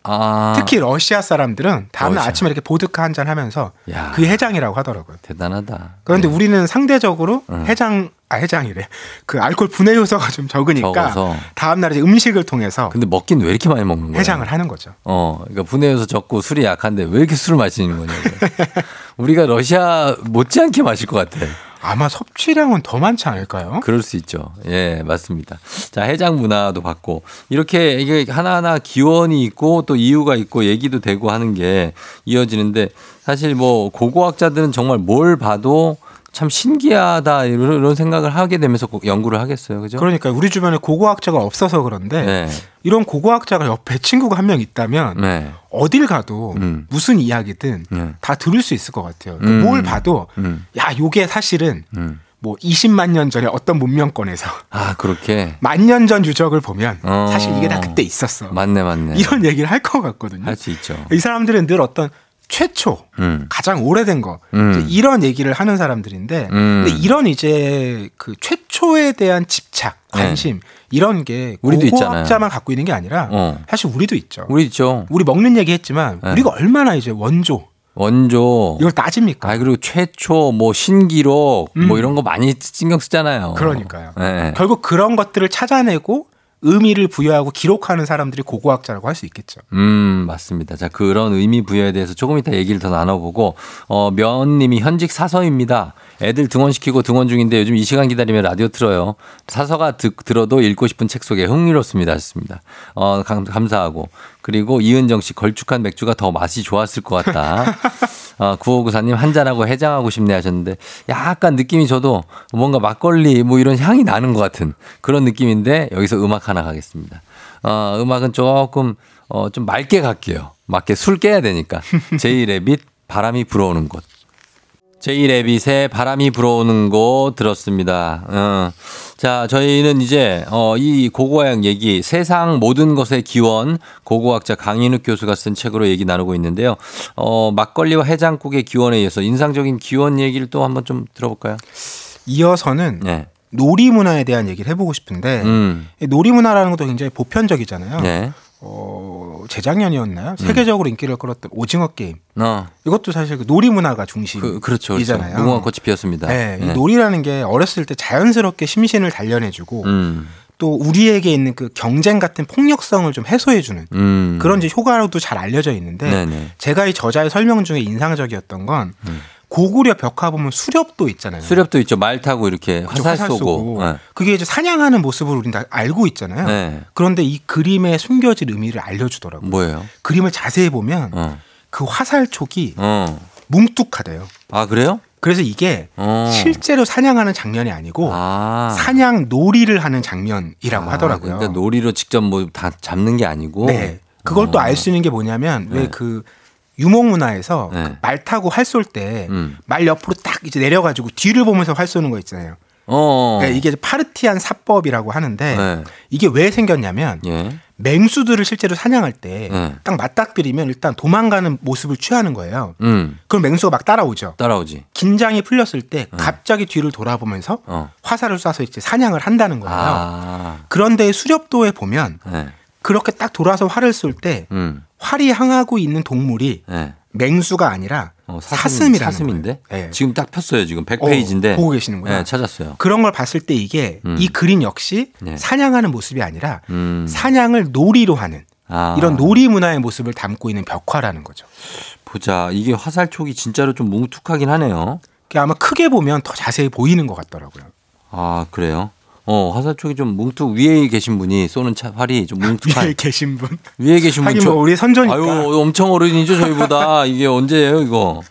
아. 특히 러시아 사람들은 다음날. 아침에 이렇게 보드카 한 잔 하면서 야. 그게 해장이라고 하더라고요. 대단하다. 그런데 네. 우리는 상대적으로 음. 해장 아 해장이래. 그 알코올 분해 요소가 좀 적으니까 적어서. 다음 날 이제 음식을 통해서 근데 먹긴 왜 이렇게 많이 먹는 거야? 해장을 하는 거죠. 어, 그러니까 분해해서 적고 술이 약한데 왜 이렇게 술을 마시는 거냐고. 우리가 러시아 못지않게 마실 것 같아. 아마 섭취량은 더 많지 않을까요? 그럴 수 있죠. 예, 맞습니다. 자, 해장 문화도 봤고, 이렇게 이게 하나하나 기원이 있고 또 이유가 있고 얘기도 되고 하는 게 이어지는데 사실 뭐 고고학자들은 정말 뭘 봐도 참 신기하다 이런, 생각을 하게 되면서 꼭 연구를 하겠어요. 그죠? 그러니까 우리 주변에 고고학자가 없어서 그런데 네. 이런 고고학자가 옆에 친구가 한 명 있다면 네. 어딜 가도 음. 무슨 이야기든 네. 다 들을 수 있을 것 같아요. 그 음. 뭘 봐도 음. 야, 요게 사실은 음. 뭐 20만 년 전에 어떤 문명권에서 아, 그렇게. 만 년 전 유적을 보면 어. 사실 이게 다 그때 있었어. 맞네, 맞네. 이런 얘기를 할 것 같거든요. 할 수 있죠. 이 사람들은 늘 어떤 최초 음. 가장 오래된 거 음. 이런 얘기를 하는 사람들인데 음. 근데 이런 이제 그 최초에 대한 집착 관심 이런 게 우리도 고고학자만. 갖고 있는 게 아니라 어. 사실 우리도 있죠. 우리 있죠. 우리 먹는 얘기 했지만 네. 우리가 얼마나 이제 원조 원조. 이걸 따집니까? 아 그리고 최초 뭐 신기록 뭐 음. 이런 거 많이 신경 쓰잖아요. 그러니까요. 네. 결국 그런 것들을 찾아내고 의미를 부여하고 기록하는 사람들이 고고학자라고 할 수 있겠죠. 음, 맞습니다. 자, 그런 의미 부여에 대해서 조금 이따 얘기를 더 나눠보고, 어, 면님이 현직 사서입니다. 애들 등원시키고 등원 중인데 요즘 이 시간 기다리면 라디오 틀어요. 사서가 듣, 들어도 읽고 싶은 책 속에 흥미롭습니다. 하셨습니다. 어, 감, 감사하고. 그리고 이은정 씨, 걸쭉한 맥주가 더 맛이 좋았을 것 같다. 어, 9594님 한잔하고 해장하고 싶네 하셨는데 약간 느낌이 저도 뭔가 막걸리 뭐 이런 향이 나는 것 같은 그런 느낌인데 여기서 음악 하나 가겠습니다. 어, 음악은 조금 어, 좀 맑게 갈게요. 맑게 술 깨야 되니까. 제이레빗 바람이 불어오는 곳. 제이 레빗의 바람이 불어오는 곳 들었습니다. 어. 자, 저희는 이제 어, 이 고고학 얘기 세상 모든 것의 기원 고고학자 강인욱 교수가 쓴 책으로 얘기 나누고 있는데요. 어, 막걸리와 해장국의 기원에 의해서 인상적인 기원 얘기를 또 한번 좀 들어볼까요? 이어서는 네. 놀이 문화에 대한 얘기를 해보고 싶은데 음. 이 놀이 문화라는 것도 굉장히 보편적이잖아요. 네. 어, 재작년이었나요? 세계적으로 인기를 끌었던 오징어 게임. 어. 이것도 사실 그 놀이 문화가 중심이잖아요. 그, 그렇죠. 그렇죠. 무궁화 꽃이 피었습니다. 네, 이 네. 놀이라는 게 어렸을 때 자연스럽게 심신을 단련해주고 음. 또 우리에게 있는 그 경쟁 같은 폭력성을 좀 해소해주는 음. 그런 이제 효과로도 잘 알려져 있는데 네네. 제가 이 저자의 설명 중에 인상적이었던 건 고구려 벽화 보면 수렵도 있잖아요. 음. 수렵도 있죠. 말 타고 이렇게 그죠, 화살, 쏘고. 네. 그게 이제 사냥하는 모습을 우리는 다 알고 있잖아요. 네. 그런데 이 그림에 숨겨진 의미를 알려주더라고요. 뭐예요? 그림을 자세히 보면 어. 그 화살촉이 어. 뭉툭하대요. 아, 그래요? 그래서 이게 어. 실제로 사냥하는 장면이 아니고 아. 사냥 놀이를 하는 장면이라고 아, 하더라고요. 그러니까 놀이로 직접 뭐 다 잡는 게 아니고. 네. 그걸 또 어. 알수 있는 게 뭐냐면 네. 왜그 유목 문화에서 네. 그말 타고 활 쏠 때말 음. 옆으로 딱 이제 내려가지고 뒤를 보면서 활 쏘는 거 있잖아요. 어. 네, 이게 파르티안 사법이라고 하는데 네. 이게 왜 생겼냐면 예. 맹수들을 실제로 사냥할 때 네. 딱 맞닥뜨리면 일단 도망가는 모습을 취하는 거예요. 음. 그럼 맹수가 막 따라오죠. 따라오지. 긴장이 풀렸을 때 갑자기 뒤를 돌아보면서 어. 화살을 쏴서 이제 사냥을 한다는 거예요. 아. 그런데 수렵도에 보면 네. 그렇게 딱 돌아서 활을 쏠때 음. 활이 향하고 있는 동물이 네. 맹수가 아니라 어, 사슴이라는 사슴인데? 네. 지금 딱 폈어요. 지금 100페이지인데. 어, 보고 계시는구나. 네, 찾았어요. 그런 걸 봤을 때 이게 음. 이 그림 역시 네. 사냥하는 모습이 아니라 음. 사냥을 놀이로 하는 아. 이런 놀이 문화의 모습을 담고 있는 벽화라는 거죠. 보자. 이게 화살촉이 진짜로 좀 뭉툭하긴 하네요. 아마 크게 보면 더 자세히 보이는 것 같더라고요. 아, 그래요? 어, 화살촉이 좀 뭉툭 위에 계신 분이 쏘는 차, 활이 좀 뭉툭한 위에 계신 분. 위에 계신 분 하긴 저- 뭐 우리 선조니까. 아유, 엄청 어른이죠, 저희보다. 이게 언제예요, 이거?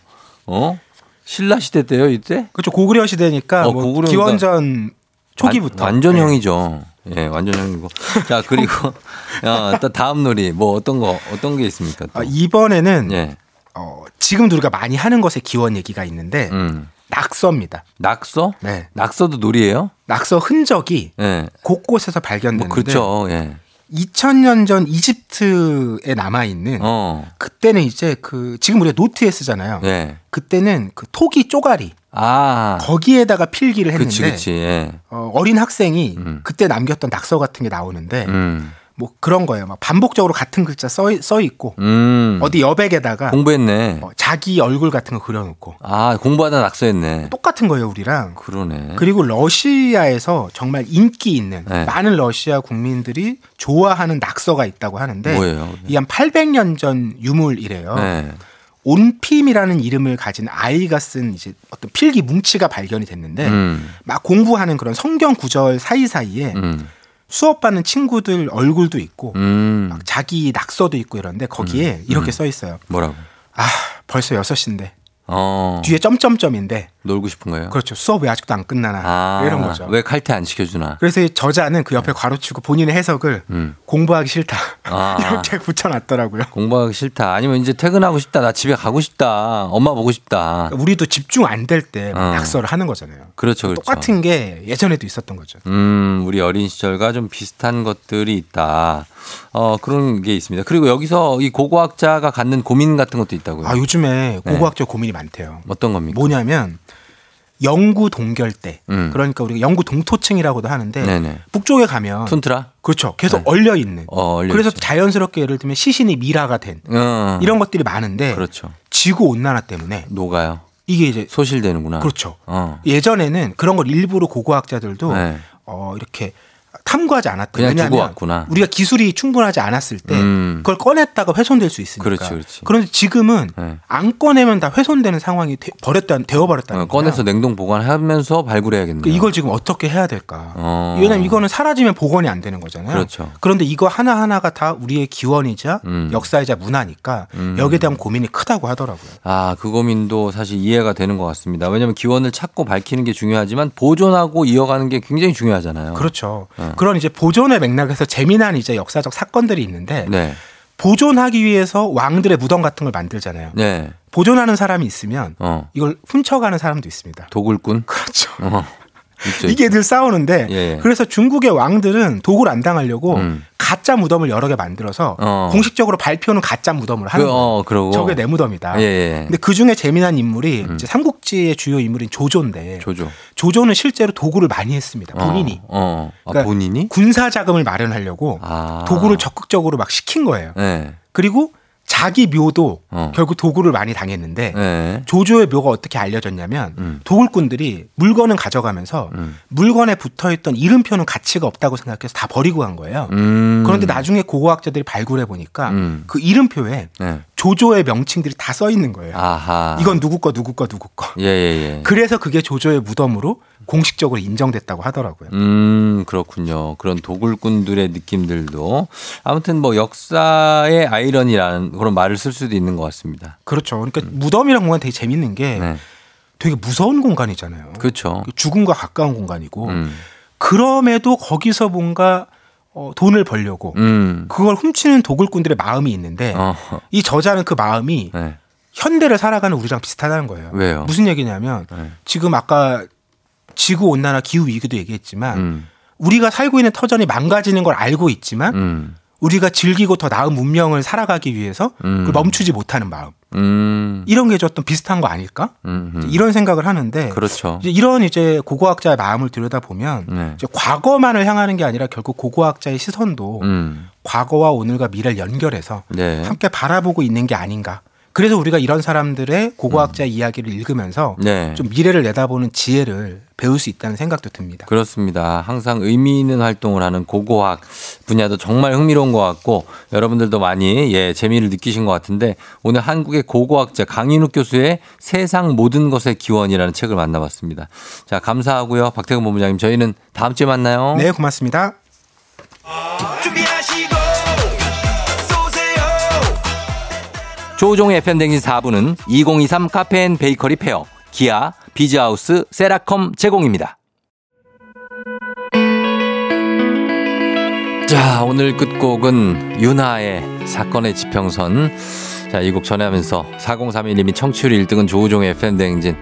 어? 신라 시대 때요, 이때? 그렇죠. 고구려 시대니까 어, 뭐 고구려니까 기원전 초기부터. 완, 완전 네. 형이죠. 예, 완전 형이고. 자, 그리고 야, 또 다음 놀이 뭐 어떤 거 어떤 게 있습니까? 또? 아, 이번에는 예. 어, 지금도 우리가 많이 하는 것의 기원 얘기가 있는데 음. 낙서입니다. 낙서? 네. 낙서도 놀이예요? 낙서 흔적이 예. 곳곳에서 뭐 발견되는데 그렇죠. 예. 2000년 전 이집트에 남아 있는 어. 그때는 이제 그 지금 우리가 노트에 쓰잖아요. 예. 그때는 그 토기 쪼가리 아. 거기에다가 필기를 했는데 그치 그치. 예. 어, 어린 학생이 음. 그때 남겼던 낙서 같은 게 나오는데 음. 뭐 그런 거예요. 막 반복적으로 같은 글자 써, 써 있고 음. 어디 여백에다가 공부했네. 어, 자기 얼굴 같은 거 그려놓고 아, 공부하다 낙서했네. 똑같은 거예요 우리랑. 그러네. 그리고 러시아에서 정말 인기 있는 네. 많은 러시아 국민들이 좋아하는 낙서가 있다고 하는데 뭐예요? 이 한 800년 전 유물이래요. 네. 온핌이라는 이름을 가진 아이가 쓴 이제 어떤 필기 뭉치가 발견이 됐는데 음. 막 공부하는 그런 성경 구절 사이사이에 음. 수업받는 친구들 얼굴도 있고 음. 막 자기 낙서도 있고 이런데 거기에 이렇게 써 있어요. 뭐라고? 아 벌써 6시인데 어. 뒤에 점점점인데 놀고 싶은 거예요? 그렇죠. 수업 왜 아직도 안 끝나나 아. 이런 거죠. 왜 칼퇴 안 시켜주나? 그래서 이 저자는 그 옆에 괄호치고 본인의 해석을 음. 공부하기 싫다 아. 이렇게 붙여놨더라고요. 공부하기 싫다. 아니면 이제 퇴근하고 싶다. 나 집에 가고 싶다. 엄마 보고 싶다. 우리도 집중 안 될때 어. 낙서를 하는 거잖아요. 그렇죠, 그렇죠. 똑같은 게 예전에도 있었던 거죠. 음, 우리 어린 시절과 좀 비슷한 것들이 있다. 어, 그런 게 있습니다. 그리고 여기서 이 고고학자가 갖는 고민 같은 것도 있다고요. 아 요즘에 네. 고고학적 고민이 많대요. 어떤 겁니까? 뭐냐면 영구 동결대. 음. 그러니까 우리가 영구 동토층이라고도 하는데 네네. 북쪽에 가면 툰트라? 그렇죠. 계속 네. 얼려 있는. 어, 그래서 있지. 자연스럽게 예를 들면 시신이 미라가 된 어. 이런 것들이 많은데 그렇죠. 지구 온난화 때문에 녹아요. 이게 이제 소실되는구나. 그렇죠. 어. 예전에는 그런 걸 일부러 고고학자들도 네. 어, 이렇게 탐구하지 않았대요. 그냥 두고 왜냐하면 왔구나. 우리가 기술이 충분하지 않았을 때 음. 그걸 꺼냈다가 훼손될 수 있으니까. 그렇지, 그렇지. 런데 지금은 네. 안 꺼내면 다 훼손되는 상황이 되, 버렸다 되어버렸다는 어. 꺼내서 냉동 보관하면서 발굴해야겠네요. 그러니까 이걸 지금 어떻게 해야 될까? 어. 왜냐면 이거는 사라지면 복원이 안 되는 거잖아요. 그렇죠. 런데 이거 하나 하나가 다 우리의 기원이자 음. 역사이자 문화니까 음. 여기에 대한 고민이 크다고 하더라고요. 아, 그 고민도 사실 이해가 되는 것 같습니다. 왜냐하면 기원을 찾고 밝히는 게 중요하지만 보존하고 이어가는 게 굉장히 중요하잖아요. 그렇죠. 어. 그런 이제 보존의 맥락에서 재미난 이제 역사적 사건들이 있는데 네. 보존하기 위해서 왕들의 무덤 같은 걸 만들잖아요. 네. 보존하는 사람이 있으면 어. 이걸 훔쳐가는 사람도 있습니다. 도굴꾼? 그렇죠. 어. 있죠, 이게 있죠. 늘 싸우는데 예, 예. 그래서 중국의 왕들은 도굴 안 당하려고 음. 가짜 무덤을 여러 개 만들어서 어. 공식적으로 발표는 가짜 무덤을 하는 그, 거예요. 어, 그러고. 저게 내 무덤이다. 예, 예. 근데 그 중에 재미난 인물이 음. 삼국지의 주요 인물인 조조인데 조조. 조조는 실제로 도굴을 많이 했습니다. 본인이. 어. 어. 아, 그러니까 본인이? 군사 자금을 마련하려고 아. 도굴을 적극적으로 막 시킨 거예요. 네. 그리고 자기 묘도 어. 결국 도굴을 많이 당했는데 네. 조조의 묘가 어떻게 알려졌냐면 음. 도굴꾼들이 물건은 가져가면서 음. 물건에 붙어 있던 이름표는 가치가 없다고 생각해서 다 버리고 간 거예요. 음. 그런데 나중에 고고학자들이 발굴해 보니까 음. 그 이름표에 네. 조조의 명칭들이 다 써 있는 거예요. 아하. 이건 누구 거 누구 거 누구 거. 예, 예, 예. 그래서 그게 조조의 무덤으로 공식적으로 인정됐다고 하더라고요. 음, 그렇군요. 그런 도굴꾼들의 느낌들도 아무튼 뭐 역사의 아이러니라는 그런 말을 쓸 수도 있는 것 같습니다. 그렇죠. 그러니까 무덤이란 공간 되게 재밌는 게 네. 되게 무서운 공간이잖아요. 그렇죠. 죽음과 가까운 공간이고 음. 그럼에도 거기서 뭔가 어, 돈을 벌려고 음. 그걸 훔치는 도굴꾼들의 마음이 있는데 어. 이 저자는 그 마음이 네. 현대를 살아가는 우리랑 비슷하다는 거예요. 왜요? 무슨 얘기냐면 네. 지금 아까 지구 온난화 기후 위기도 얘기했지만 음. 우리가 살고 있는 터전이 망가지는 걸 알고 있지만 음. 우리가 즐기고 더 나은 문명을 살아가기 위해서 음. 그걸 멈추지 못하는 마음. 음. 이런 게좀 비슷한 거 아닐까? 음. 이런 생각을 하는데 그렇죠. 이제 이런 이제 고고학자의 마음을 들여다 보면 네. 이제 과거만을 향하는 게 아니라 결국 고고학자의 시선도 음. 과거와 오늘과 미래를 연결해서 네. 함께 바라보고 있는 게 아닌가. 그래서 우리가 이런 사람들의 고고학자의 이야기를 읽으면서 음. 네. 좀 미래를 내다보는 지혜를 배울 수 있다는 생각도 듭니다. 그렇습니다. 항상 의미 있는 활동을 하는 고고학 분야도 정말 흥미로운 것 같고 여러분들도 많이 예 재미를 느끼신 것 같은데 오늘 한국의 고고학자 강인욱 교수의 세상 모든 것의 기원이라는 책을 만나봤습니다. 자 감사하고요. 박태근 본부장님 저희는 다음 주에 만나요. 네, 고맙습니다. 준비하 조종의 FM댕진 4부는 2023 카페인 베이커리 페어, 기아, 비즈하우스, 세라컴 제공입니다. 자, 오늘 끝곡은 윤하의 사건의 지평선. 자, 이 곡 전하면서 4031님이 청취율 1등은 조우종의 FM대행진.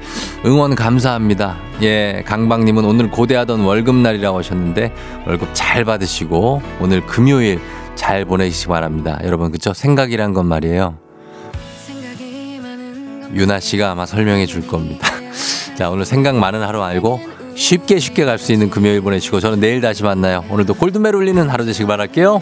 응원 감사합니다. 예, 강박님은 오늘 고대하던 월급날이라고 하셨는데 월급 잘 받으시고 오늘 금요일 잘 보내시기 바랍니다. 여러분, 그쵸? 생각이란 건 말이에요. 유나 씨가 아마 설명해 줄 겁니다. 자, 오늘 생각 많은 하루 알고 쉽게 쉽게 갈 수 있는 금요일 보내시고 저는 내일 다시 만나요. 오늘도 골든벨 울리는 하루 되시길 바랄게요.